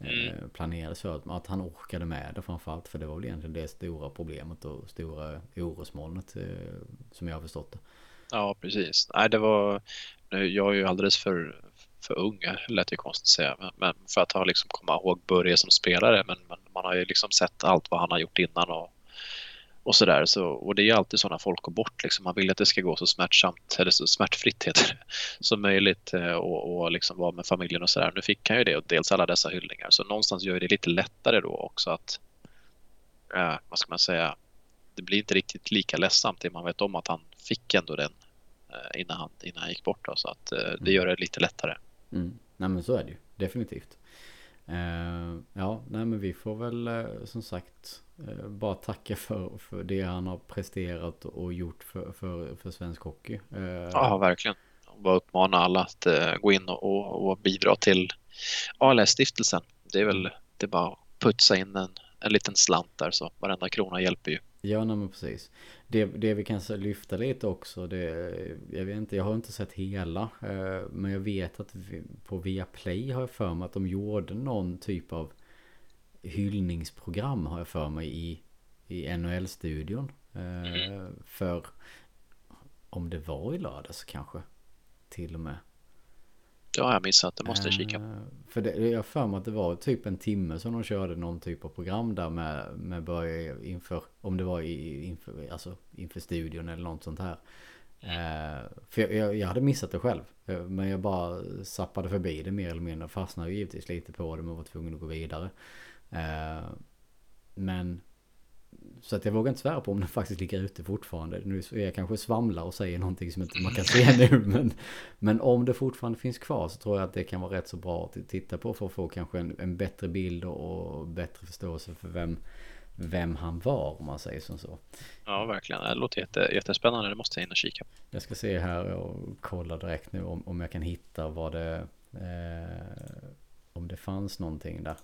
mm. planerades för. Att, han orkade med det framförallt. För det var väl egentligen det stora problemet och stora orosmolnet som jag har förstått det. Ja, precis. Nej, det var, jag är ju alldeles för, för ung, lät ju konstigt säga, men, men för att ha liksom komma ihåg Börje som spelare. Men, men, man har ju liksom sett allt vad han har gjort innan och, och sådär. Så, och det är ju alltid sådana folk går bort. Liksom. Man vill att det ska gå så smärtsamt, eller så smärtfritt [LAUGHS] heter det, som möjligt eh, och, och liksom vara med familjen och sådär. Nu fick han ju det och dels alla dessa hyllningar. Så någonstans gör det lite lättare då också att, äh, vad ska man säga, det blir inte riktigt lika ledsamt det man vet om att han fick ändå den Eh, innan han, innan han gick bort. Då, så att eh, det mm. gör det lite lättare. Mm. Nej men så är det ju, definitivt. Uh, ja, nej men vi får väl uh, som sagt bara tacka för, för det han har presterat och gjort för, för, för svensk hockey. ja, verkligen. Och bara uppmana alla att gå in och, och bidra till ALS-stiftelsen. Det är väl det är bara att putsa in en, en liten slant där så varenda krona hjälper ju. Ja, nej, men precis. Det, det vi kan lyfta lite också, det, jag vet inte, jag har inte sett hela. Eh, men jag vet att vi, på Viaplay har jag för mig att de gjorde någon typ av hyllningsprogram har jag för mig i, i NHL-studion. Eh, för om det var i lördags kanske. Till och med. Det har jag missat, det måste jag kika uh, För det, jag för mig att det var typ en timme som de körde någon typ av program där med, med börja inför, om det var i, inför, alltså inför studion eller något sånt här. Uh, för jag, jag, jag, hade missat det själv. Uh, men jag bara sappade förbi det mer eller mindre. Fastnade givetvis lite på det men var tvungen att gå vidare. Men så att jag vågar inte svära på om den faktiskt ligger ute fortfarande. Nu är jag kanske svamlar och säger någonting som inte man kan se nu. [LAUGHS] Men, men om det fortfarande finns kvar så tror jag att det kan vara rätt så bra att titta på för att få kanske en, en bättre bild och bättre förståelse för vem, vem han var om man säger som så. Ja, verkligen. Det låter jätte, jättespännande. Det måste jag in och kika. Jag ska se här och kolla direkt nu om, om jag kan hitta vad det... Eh, om det fanns någonting där.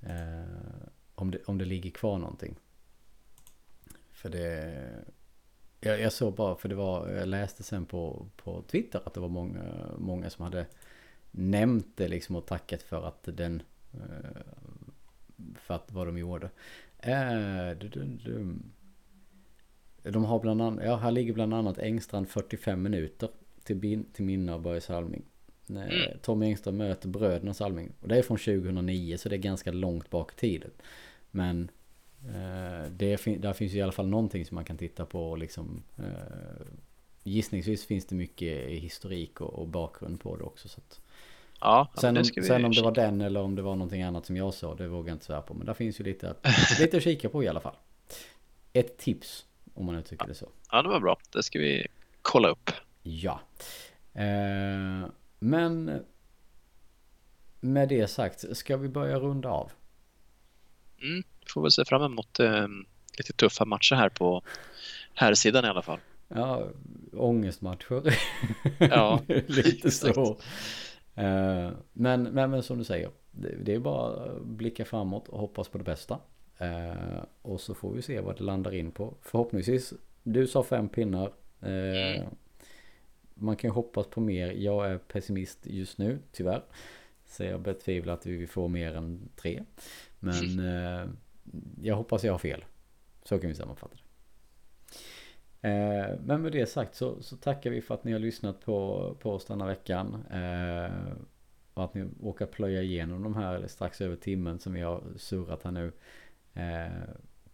Eh, om, det, om det ligger kvar någonting. För det... Jag, jag såg bara, för det var, jag läste sen på, på Twitter att det var många, många som hade nämnt det liksom och tackat för att den... Eh, för att vad de gjorde. Eh, de har bland annat, ja här ligger bland annat Engstrand 45 minuter till, till minne av Börje Salming. Mm. Tommy Engstrand möter bröderna Salming. Och det är från 2009 så det är ganska långt bak i tiden. Men Eh, det, där finns ju i alla fall någonting som man kan titta på och liksom eh, Gissningsvis finns det mycket historik och, och bakgrund på det också så att, Ja, sen, om, sen om det var den eller om det var någonting annat som jag sa, det vågar jag inte svära på. Men där finns ju lite att, [LAUGHS] lite att kika på i alla fall. Ett tips, om man uttrycker ja. det så. Ja, det var bra. Det ska vi kolla upp. Ja. Eh, men med det sagt, ska vi börja runda av? Mm, får väl se fram emot eh, lite tuffa matcher här på här sidan i alla fall. Ja, ångestmatcher. Ja, [LAUGHS] lite så. Uh, men, men, men som du säger, det, det, är bara att blicka framåt och hoppas på det bästa. Uh, och så får vi se vad det landar in på. Förhoppningsvis, du sa fem pinnar. Uh, mm. Man kan hoppas på mer. Jag är pessimist just nu, tyvärr. Så jag betvivlar att vi får mer än tre. Men mm. [LAUGHS] jag hoppas jag har fel. Så kan vi sammanfatta det. Eh, men med det sagt så, så, tackar vi för att ni har lyssnat på, på oss denna veckan. Eh, och att ni åker plöja igenom de här strax över timmen som vi har surrat här nu.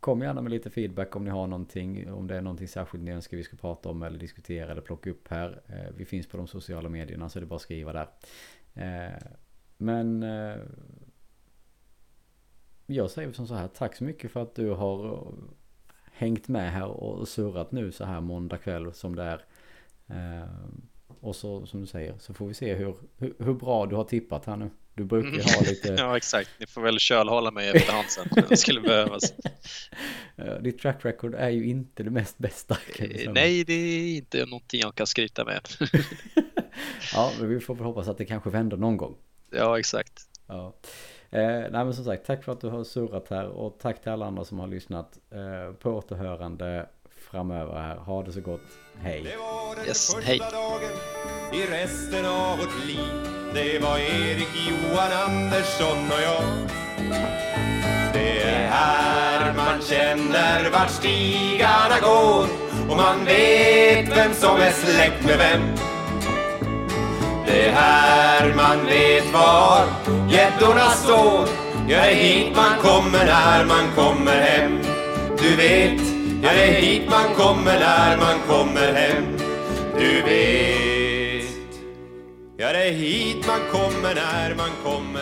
Kom gärna med lite feedback om ni har någonting, om det är någonting särskilt ni önskar vi ska prata om eller diskutera eller plocka upp här. Eh, vi finns på de sociala medierna så det är bara att skriva där. Eh, men eh, jag säger som så här, tack så mycket för att du har hängt med här och surrat nu så här måndag kväll som det är. Och så som du säger så får vi se hur, hur, hur bra du har tippat här nu. Du brukar ju ha lite... [LAUGHS] ja exakt, ni får väl kölhålla mig efterhand sen om det skulle behövas. [LAUGHS] Ditt track record är ju inte det mest bästa. Nej, det är inte någonting jag kan skryta med. [LAUGHS] ja, men vi får väl hoppas att det kanske vänder någon gång. Ja, exakt. Ja. Eh, nej men som sagt, tack för att du har surrat här och tack till alla andra som har lyssnat. Eh, på återhörande framöver här. Ha det så gott. Hej. Det var den yes, första hej. dagen i resten av vårt liv. Det var Erik, Johan, Andersson och jag. Det är här man känner vart stigarna går. Och man vet vem som är släkt med vem. Det är här man vet var gäddorna står. Ja, det är hit man kommer när man kommer hem. Du vet, ja det är hit man kommer när man kommer hem. Du vet. Ja, det är hit man kommer när man kommer.